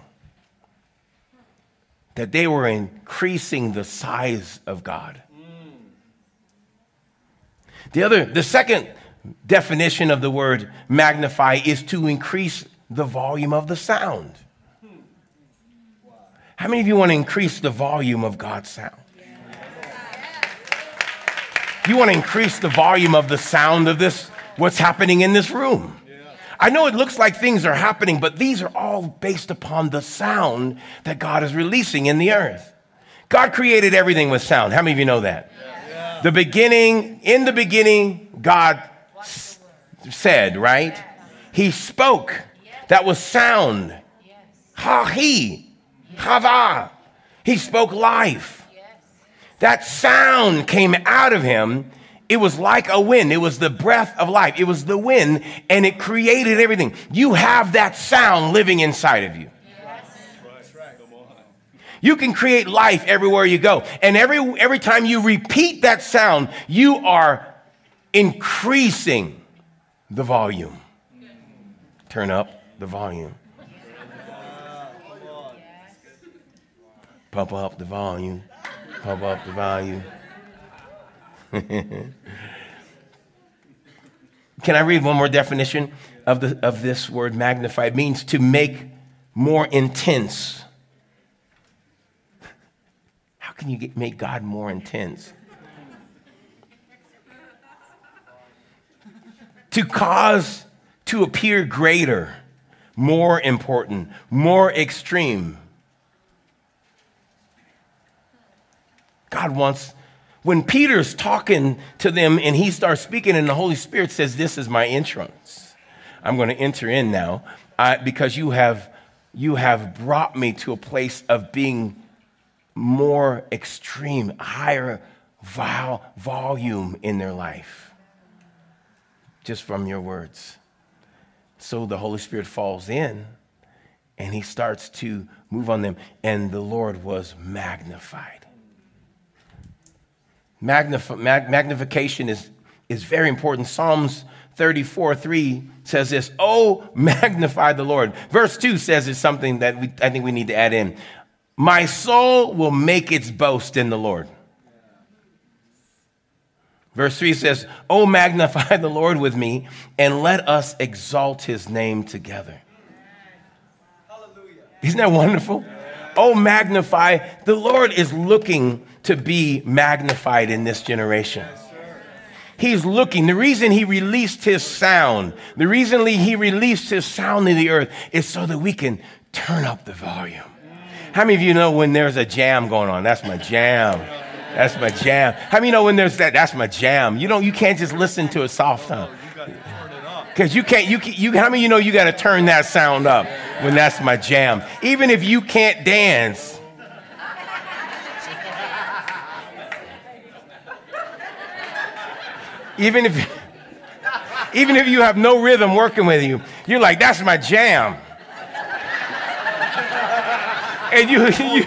That they were increasing the size of God. The other, the second definition of the word magnify is to increase the volume of the sound. How many of you want to increase the volume of God's sound? You want to increase the volume of the sound of this, what's happening in this room. I know it looks like things are happening, but these are all based upon the sound that God is releasing in the earth. God created everything with sound. How many of you know that? The beginning, in the beginning, God said, right? He spoke. That was sound. Ha he. Hava. He spoke life. That sound came out of him. It was like a wind. It was the breath of life. It was the wind, and it created everything. You have that sound living inside of you. You can create life everywhere you go. And every, every time you repeat that sound, you are increasing the volume. Turn up the volume. Pump up the volume. Pump up the volume. *laughs* Can I read one more definition of, the, of this word magnify? It means to make more intense. How can you get, make God more intense? to cause to appear greater, more important, more extreme. God wants, when Peter's talking to them and he starts speaking, and the Holy Spirit says, This is my entrance. I'm going to enter in now uh, because you have, you have brought me to a place of being more extreme, higher vol- volume in their life just from your words. So the Holy Spirit falls in and he starts to move on them, and the Lord was magnified. Magnif- mag- magnification is, is very important. Psalms 34 3 says this Oh, *laughs* magnify the Lord. Verse 2 says it's something that we, I think we need to add in. My soul will make its boast in the Lord. Verse 3 says, Oh, magnify the Lord with me, and let us exalt his name together. Hallelujah. Isn't that wonderful? Oh, magnify. The Lord is looking to be magnified in this generation. He's looking. The reason he released his sound, the reason he released his sound in the earth is so that we can turn up the volume. How many of you know when there's a jam going on? That's my jam. That's my jam. How many know when there's that? That's my jam. You don't. You can't just listen to a soft sound. Because you can't. You, you. How many of you know you got to turn that sound up when that's my jam? Even if you can't dance. Even if, even if you have no rhythm working with you, you're like, that's my jam. And you, you,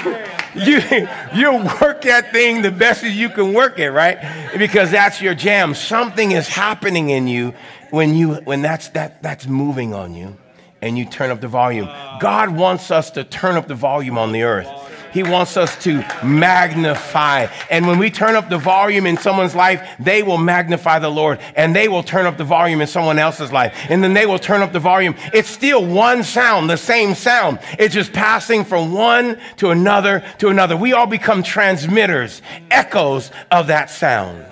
you, you work that thing the best as you can work it, right? Because that's your jam. Something is happening in you when you when that's that that's moving on you and you turn up the volume. God wants us to turn up the volume on the earth. He wants us to magnify. And when we turn up the volume in someone's life, they will magnify the Lord and they will turn up the volume in someone else's life. And then they will turn up the volume. It's still one sound, the same sound. It's just passing from one to another to another. We all become transmitters, echoes of that sound.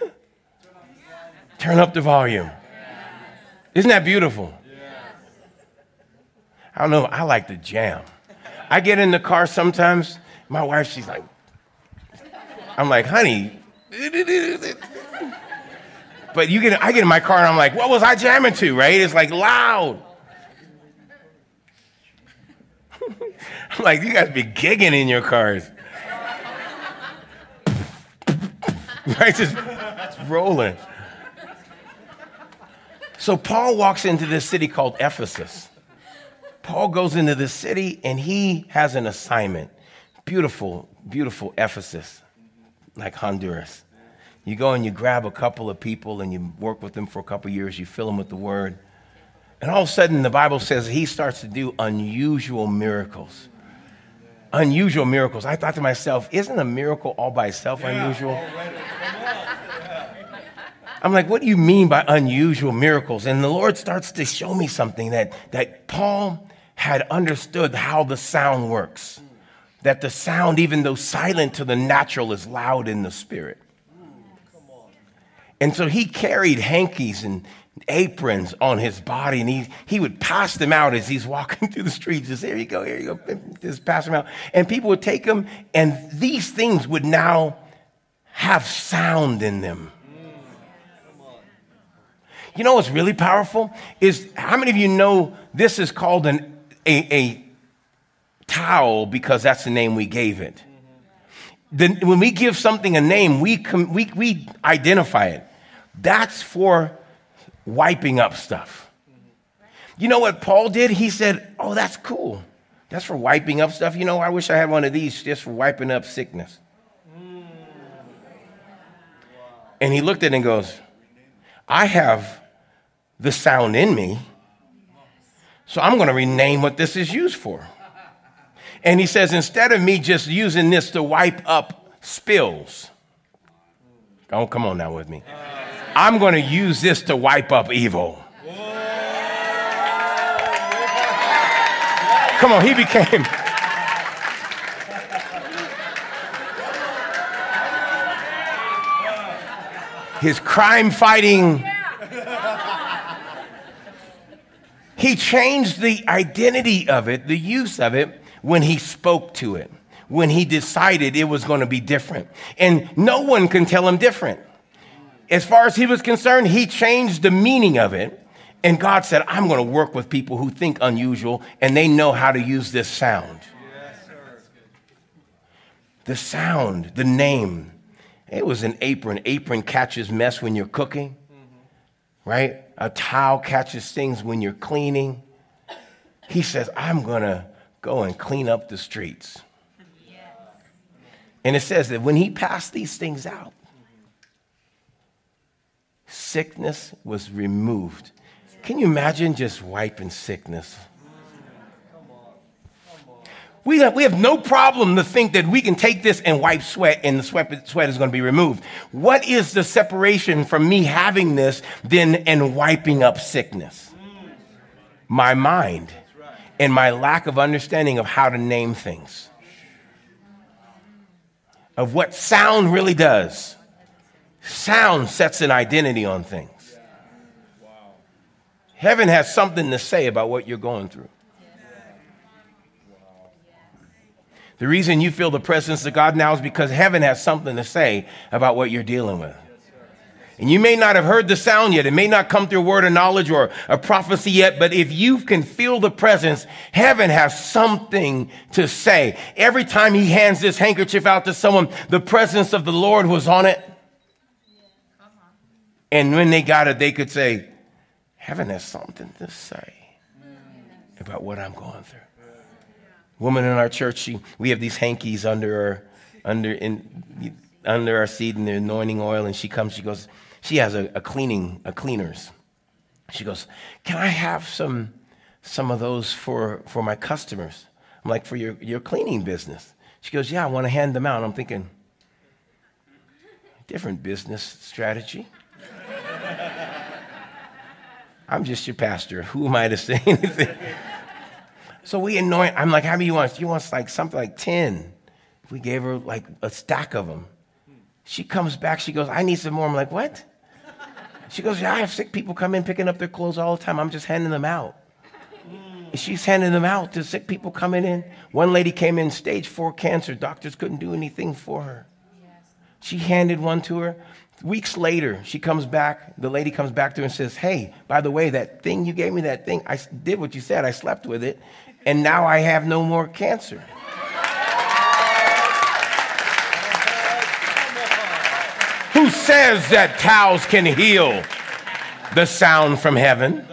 *laughs* Turn up the volume. Isn't that beautiful? I don't know. I like the jam. I get in the car sometimes. My wife, she's like, I'm like, honey. But you get, I get in my car and I'm like, what was I jamming to? Right? It's like loud. *laughs* I'm like, you guys be gigging in your cars. *laughs* right? Just rolling. So Paul walks into this city called Ephesus. Paul goes into the city and he has an assignment. Beautiful, beautiful Ephesus, like Honduras. You go and you grab a couple of people and you work with them for a couple of years, you fill them with the word. And all of a sudden, the Bible says he starts to do unusual miracles. unusual miracles. I thought to myself, isn't a miracle all by itself unusual? I'm like, what do you mean by unusual miracles? And the Lord starts to show me something that, that Paul had understood how the sound works. That the sound, even though silent to the natural, is loud in the spirit. And so he carried hankies and aprons on his body, and he, he would pass them out as he's *laughs* walking through the streets. Just here you go, here you go, just pass them out. And people would take them, and these things would now have sound in them. You know what's really powerful is how many of you know this is called an, a, a towel because that's the name we gave it. Then when we give something a name, we, com- we, we identify it. That's for wiping up stuff. You know what Paul did? He said, Oh, that's cool. That's for wiping up stuff. You know, I wish I had one of these just for wiping up sickness. And he looked at it and goes, I have the sound in me, so I'm going to rename what this is used for. And he says, instead of me just using this to wipe up spills, oh, come on now with me. I'm going to use this to wipe up evil. Come on, he became. *laughs* His crime fighting. He changed the identity of it, the use of it, when he spoke to it, when he decided it was going to be different. And no one can tell him different. As far as he was concerned, he changed the meaning of it. And God said, I'm going to work with people who think unusual and they know how to use this sound. the sound, the name. It was an apron. Apron catches mess when you're cooking, right? A towel catches things when you're cleaning. He says, I'm going to go and clean up the streets. And it says that when he passed these things out, sickness was removed. Can you imagine just wiping sickness? We have, we have no problem to think that we can take this and wipe sweat and the sweat, sweat is going to be removed. What is the separation from me having this then and wiping up sickness? My mind and my lack of understanding of how to name things, of what sound really does. Sound sets an identity on things. Heaven has something to say about what you're going through. The reason you feel the presence of God now is because heaven has something to say about what you're dealing with. And you may not have heard the sound yet. It may not come through word of knowledge or a prophecy yet, but if you can feel the presence, heaven has something to say. Every time he hands this handkerchief out to someone, the presence of the Lord was on it. And when they got it, they could say, Heaven has something to say about what I'm going through. Woman in our church, she, we have these hankies under her, under in under our seat and the anointing oil, and she comes, she goes, she has a, a cleaning, a cleaners. She goes, Can I have some some of those for, for my customers? I'm like, for your, your cleaning business. She goes, Yeah, I want to hand them out. I'm thinking, different business strategy. *laughs* I'm just your pastor. Who am I to say *laughs* anything? So we anoint. I'm like, how many you want? She wants like something like 10. We gave her like a stack of them. She comes back. She goes, I need some more. I'm like, what? She goes, yeah, I have sick people come in picking up their clothes all the time. I'm just handing them out. She's handing them out to sick people coming in. One lady came in stage four cancer. Doctors couldn't do anything for her. She handed one to her. Weeks later, she comes back. The lady comes back to her and says, Hey, by the way, that thing you gave me, that thing, I did what you said. I slept with it, and now I have no more cancer. Who says that towels can heal the sound from heaven?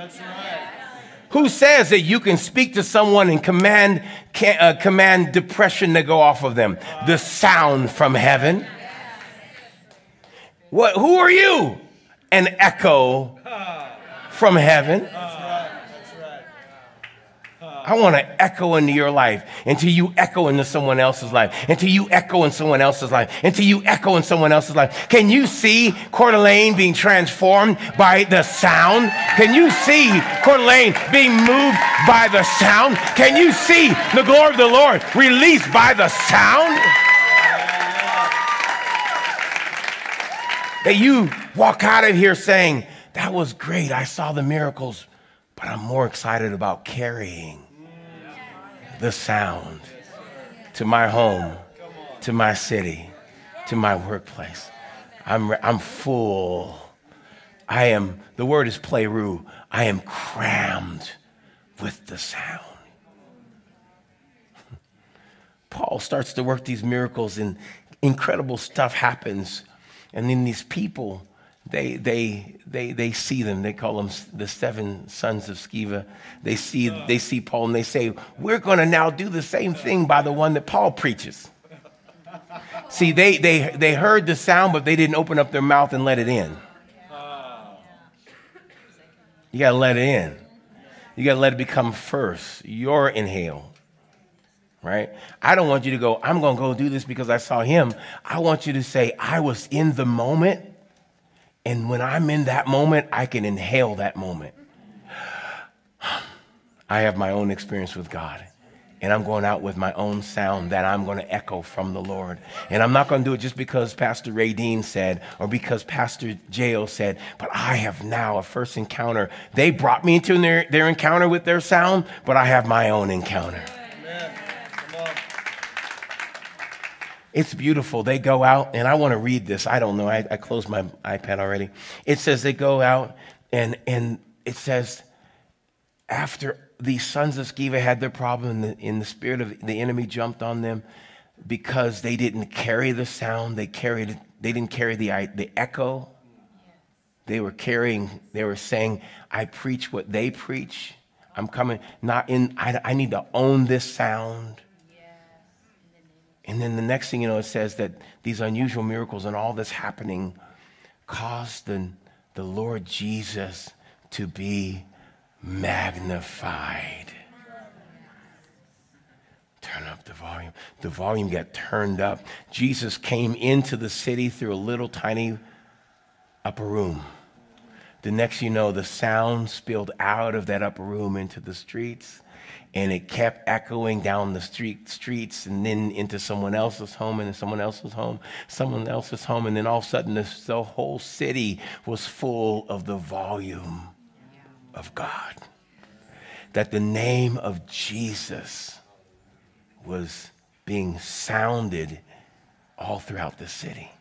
Who says that you can speak to someone and command, can, uh, command depression to go off of them? The sound from heaven. What, who are you? An echo from heaven. I want to echo into your life until you echo into someone else's life, until you echo in someone else's life, until you echo in someone else's life. Can you see Coeur d'Alene being transformed by the sound? Can you see Coeur d'Alene being moved by the sound? Can you see the glory of the Lord released by the sound? That you walk out of here saying, That was great. I saw the miracles, but I'm more excited about carrying the sound to my home, to my city, to my workplace. I'm, I'm full. I am, the word is pleroo. I am crammed with the sound. *laughs* Paul starts to work these miracles and incredible stuff happens. And then these people, they, they, they, they see them. They call them the seven sons of Sceva. They see, they see Paul and they say, We're going to now do the same thing by the one that Paul preaches. See, they, they, they heard the sound, but they didn't open up their mouth and let it in. You got to let it in. You got to let it become first. Your inhale right? I don't want you to go, I'm going to go do this because I saw him. I want you to say, I was in the moment. And when I'm in that moment, I can inhale that moment. *sighs* I have my own experience with God. And I'm going out with my own sound that I'm going to echo from the Lord. And I'm not going to do it just because Pastor Ray Dean said or because Pastor J.O. said, but I have now a first encounter. They brought me into their, their encounter with their sound, but I have my own encounter. It's beautiful. They go out, and I want to read this. I don't know. I, I closed my iPad already. It says they go out, and, and it says, after these sons of Sceva had their problem, and the, in the spirit of the enemy jumped on them because they didn't carry the sound, they carried they didn't carry the, the echo. They were carrying, they were saying, I preach what they preach. I'm coming, not in, I, I need to own this sound. And then the next thing you know, it says that these unusual miracles and all this happening caused the, the Lord Jesus to be magnified. Turn up the volume. The volume got turned up. Jesus came into the city through a little tiny upper room. The next you know, the sound spilled out of that upper room into the streets and it kept echoing down the street streets and then into someone else's home and someone else's home someone else's home. And then all of a sudden this, the whole city was full of the volume of god. That the name of jesus was being sounded all throughout the city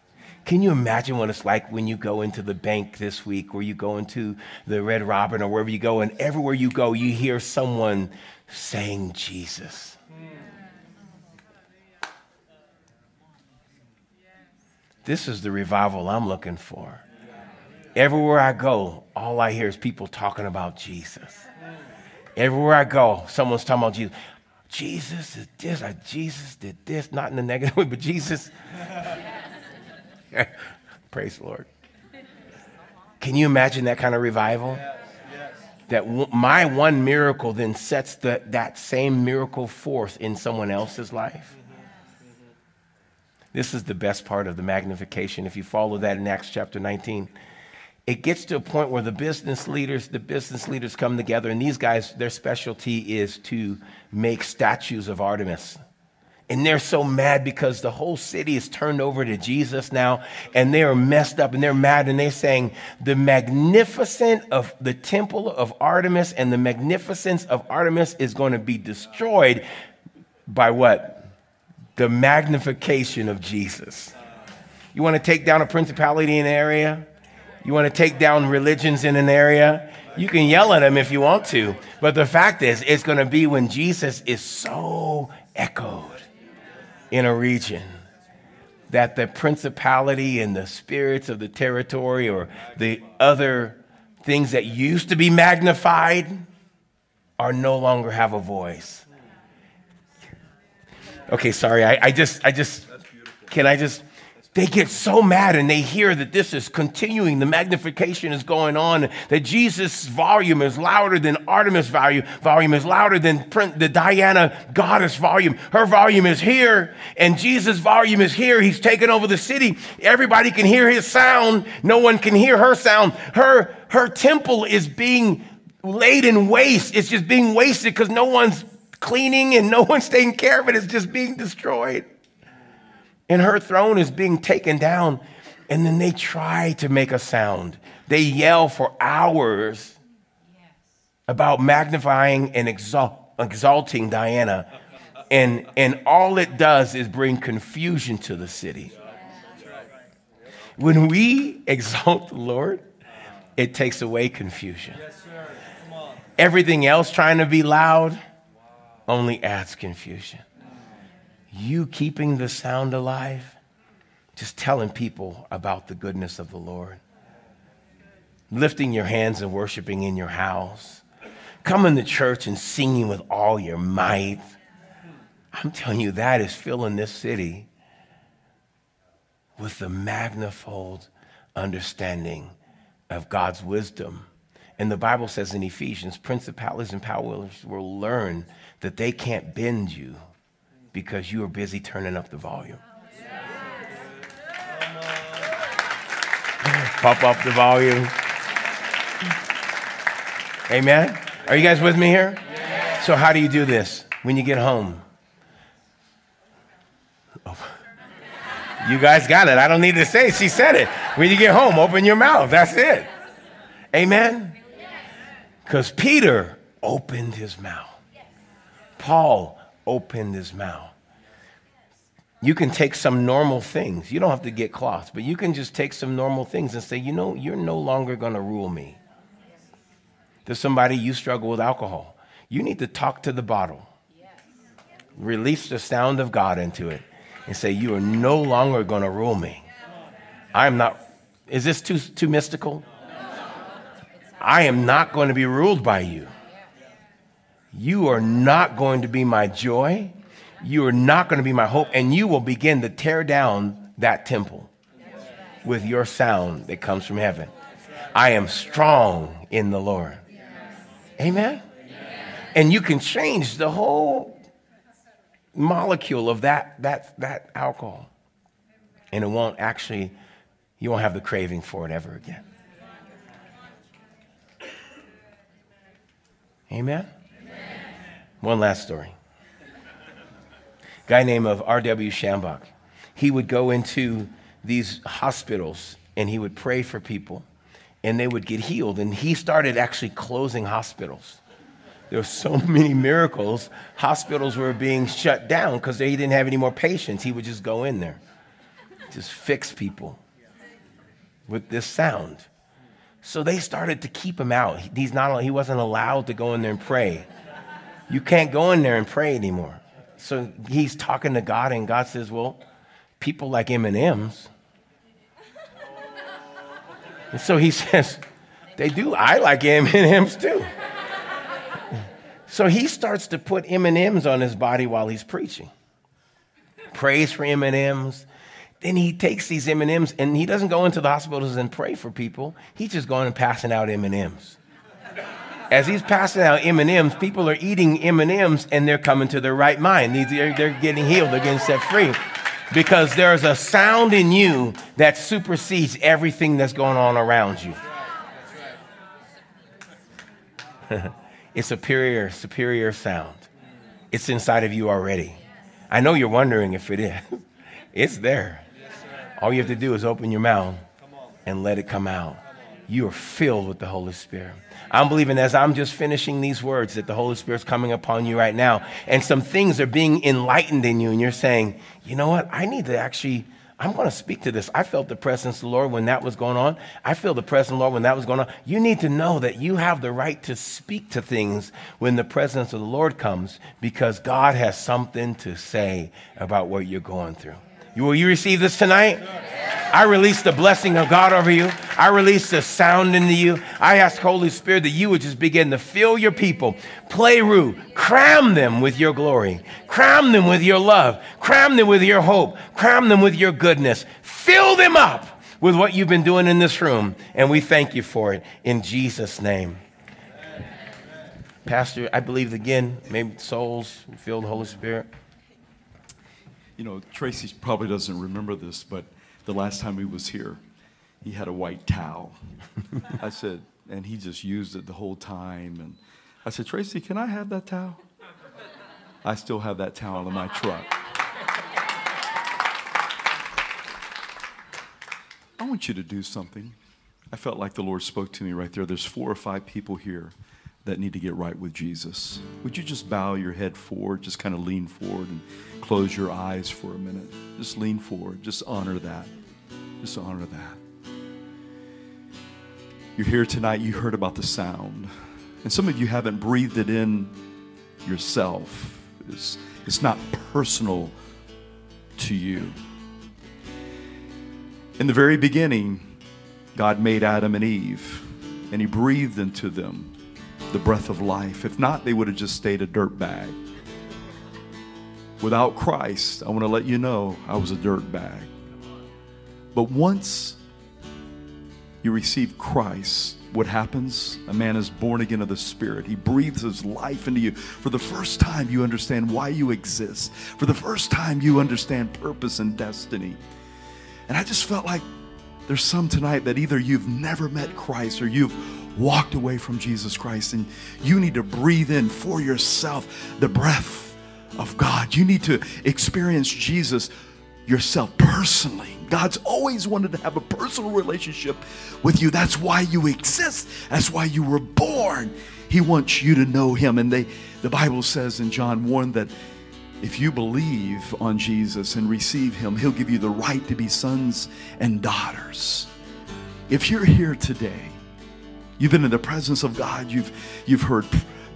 can you imagine what it's like when you go into the bank this week or you go into the Red Robin or wherever you go, and everywhere you go, you hear someone saying Jesus? This is the revival I'm looking for. Everywhere I go, all I hear is people talking about Jesus. Everywhere I go, someone's talking about Jesus. Jesus did this, Jesus did this, not in the negative *laughs* way, but Jesus. *laughs* Praise the Lord. Can you imagine that kind of revival? That w- my one miracle then sets the, that same miracle forth in someone else's life. Mm-hmm. Mm-hmm. This is the best part of the magnification. If you follow that in Acts chapter 19, it gets to a point where the business leaders, the business leaders come together, and these guys, their specialty is to make statues of Artemis. And they're so mad because the whole city is turned over to Jesus now, and they are messed up and they're mad, and they're saying, The magnificence of the temple of Artemis and the magnificence of Artemis is going to be destroyed by what? The magnification of Jesus. You want to take down a principality in an area? You want to take down religions in an area? You can yell at them if you want to. But the fact is, it's going to be when Jesus is so echoed in a region that the principality and the spirits of the territory or the other things that used to be magnified are no longer have a voice. Okay, sorry. I, I just, I just, can I just, they get so mad and they hear that this is continuing, the magnification is going on, that Jesus' volume is louder than Artemis' volume, volume is louder than the Diana goddess volume. Her volume is here, and Jesus' volume is here. He's taken over the city. Everybody can hear his sound. No one can hear her sound. Her, her temple is being laid in waste. It's just being wasted because no one's cleaning and no one's taking care of it. It's just being destroyed and her throne is being taken down. And then they try to make a sound. They yell for hours about magnifying and exalt, exalting Diana. And, and all it does is bring confusion to the city. When we exalt the Lord, it takes away confusion. Everything else trying to be loud only adds confusion you keeping the sound alive, just telling people about the goodness of the Lord, lifting your hands and worshiping in your house, coming to church and singing with all your might. I'm telling you, that is filling this city with the manifold understanding of God's wisdom. And the Bible says in Ephesians, principalities and powers will learn that they can't bend you because you are busy turning up the volume. Pop up the volume. Amen. Are you guys with me here? So, how do you do this when you get home? Oh. You guys got it. I don't need to say it. She said it. When you get home, open your mouth. That's it. Amen. Because Peter opened his mouth. Paul opened his mouth. You can take some normal things. You don't have to get cloths, but you can just take some normal things and say, you know, you're no longer going to rule me. There's somebody you struggle with alcohol. You need to talk to the bottle. Release the sound of God into it and say, You are no longer going to rule me. I'm not. Is this too, too mystical? I am not going to be ruled by you. You are not going to be my joy. You are not going to be my hope. And you will begin to tear down that temple with your sound that comes from heaven. I am strong in the Lord. Amen. And you can change the whole molecule of that, that, that alcohol. And it won't actually, you won't have the craving for it ever again. Amen. One last story. Guy named of R.W. Schambach. He would go into these hospitals and he would pray for people and they would get healed. And he started actually closing hospitals. There were so *laughs* many miracles. Hospitals were being shut down because they didn't have any more patients. He would just go in there, just fix people with this sound. So they started to keep him out. He's not, he wasn't allowed to go in there and pray. You can't go in there and pray anymore. So he's talking to God, and God says, Well, people like M&M's. And so he *laughs* says, They do. I like M&M's too. So he starts to put M&Ms on his body while he's preaching. Prays for M&Ms. Then he takes these M&Ms and he doesn't go into the hospitals and pray for people. He's just going and passing out M&Ms as he's passing out M&Ms, people are eating M&Ms and they're coming to their right mind. They're, they're getting healed, they're getting set free. Because there's a sound in you that supersedes everything that's going on around you. *laughs* it's superior, superior sound. It's inside of you already. I know you're wondering if it is. *laughs* It's there. All you have to do is open your mouth and let it come out. You are filled with the Holy Spirit. I'm believing as I'm just finishing these words that the Holy Spirit's coming upon you right now, and some things are being enlightened in you, and you're saying, you know what? I need to actually. I'm going to speak to this. I felt the presence of the Lord when that was going on. I feel the presence of the Lord when that was going on. You need to know that you have the right to speak to things when the presence of the Lord comes because God has something to say about what you're going through. Will you receive this tonight? I release the blessing of God over you. I release the sound into you. I ask Holy Spirit that you would just begin to fill your people. Pleroo, cram them with your glory. Cram them with your love. Cram them with your hope. Cram them with your goodness. Fill them up with what you've been doing in this room. And we thank you for it in Jesus' name. Pastor, I believe again, maybe souls filled Holy Spirit. You know, Tracy probably doesn't remember this, but the last time he was here, he had a white towel. *laughs* I said, and he just used it the whole time. And I said, Tracy, can I have that towel? I still have that towel in my truck. I want you to do something. I felt like the Lord spoke to me right there. There's four or five people here that need to get right with Jesus. Would you just bow your head forward, just kind of lean forward and close your eyes for a minute? Just lean forward, just honor that. Just honor that. You're here tonight, you heard about the sound. And some of you haven't breathed it in yourself. It's, it's not personal to you. In the very beginning, God made Adam and Eve, and He breathed into them the breath of life. If not, they would have just stayed a dirt bag. Without Christ, I want to let you know I was a dirt bag. But once you receive Christ, what happens? A man is born again of the Spirit. He breathes his life into you. For the first time, you understand why you exist. For the first time, you understand purpose and destiny. And I just felt like there's some tonight that either you've never met Christ or you've walked away from Jesus Christ and you need to breathe in for yourself the breath of God. You need to experience Jesus yourself personally. God's always wanted to have a personal relationship with you. That's why you exist. That's why you were born. He wants you to know him. And they the Bible says in John 1 that if you believe on Jesus and receive him, he'll give you the right to be sons and daughters. If you're here today, you've been in the presence of God, you've you've heard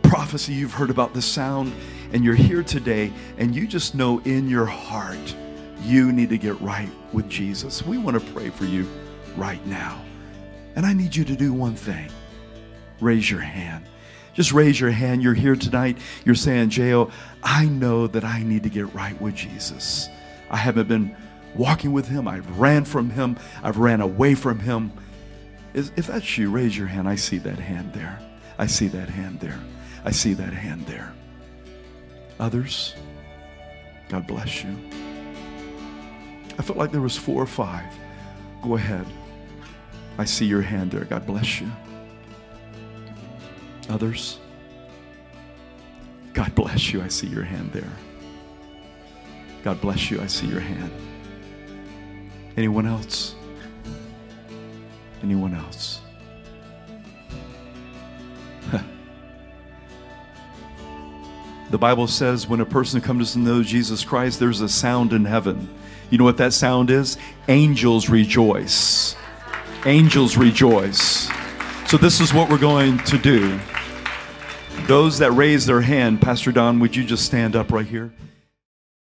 prophecy, you've heard about the sound, and you're here today and you just know in your heart you need to get right with Jesus. We want to pray for you right now. And I need you to do one thing. Raise your hand. Just raise your hand. You're here tonight. You're saying, J.O., I know that I need to get right with Jesus. I haven't been walking with him. I've ran from him. I've ran away from him. If that's you, raise your hand. I see that hand there. I see that hand there. I see that hand there. Others, God bless you. I felt like there was four or five. Go ahead. I see your hand there. God bless you. Others? God bless you. I see your hand there. God bless you. I see your hand. Anyone else? Anyone else? the Bible says when a person comes to know Jesus Christ, there's a sound in heaven. You know what that sound is? Angels rejoice. Angels rejoice. So, this is what we're going to do. Those that raise their hand, Pastor Don, would you just stand up right here?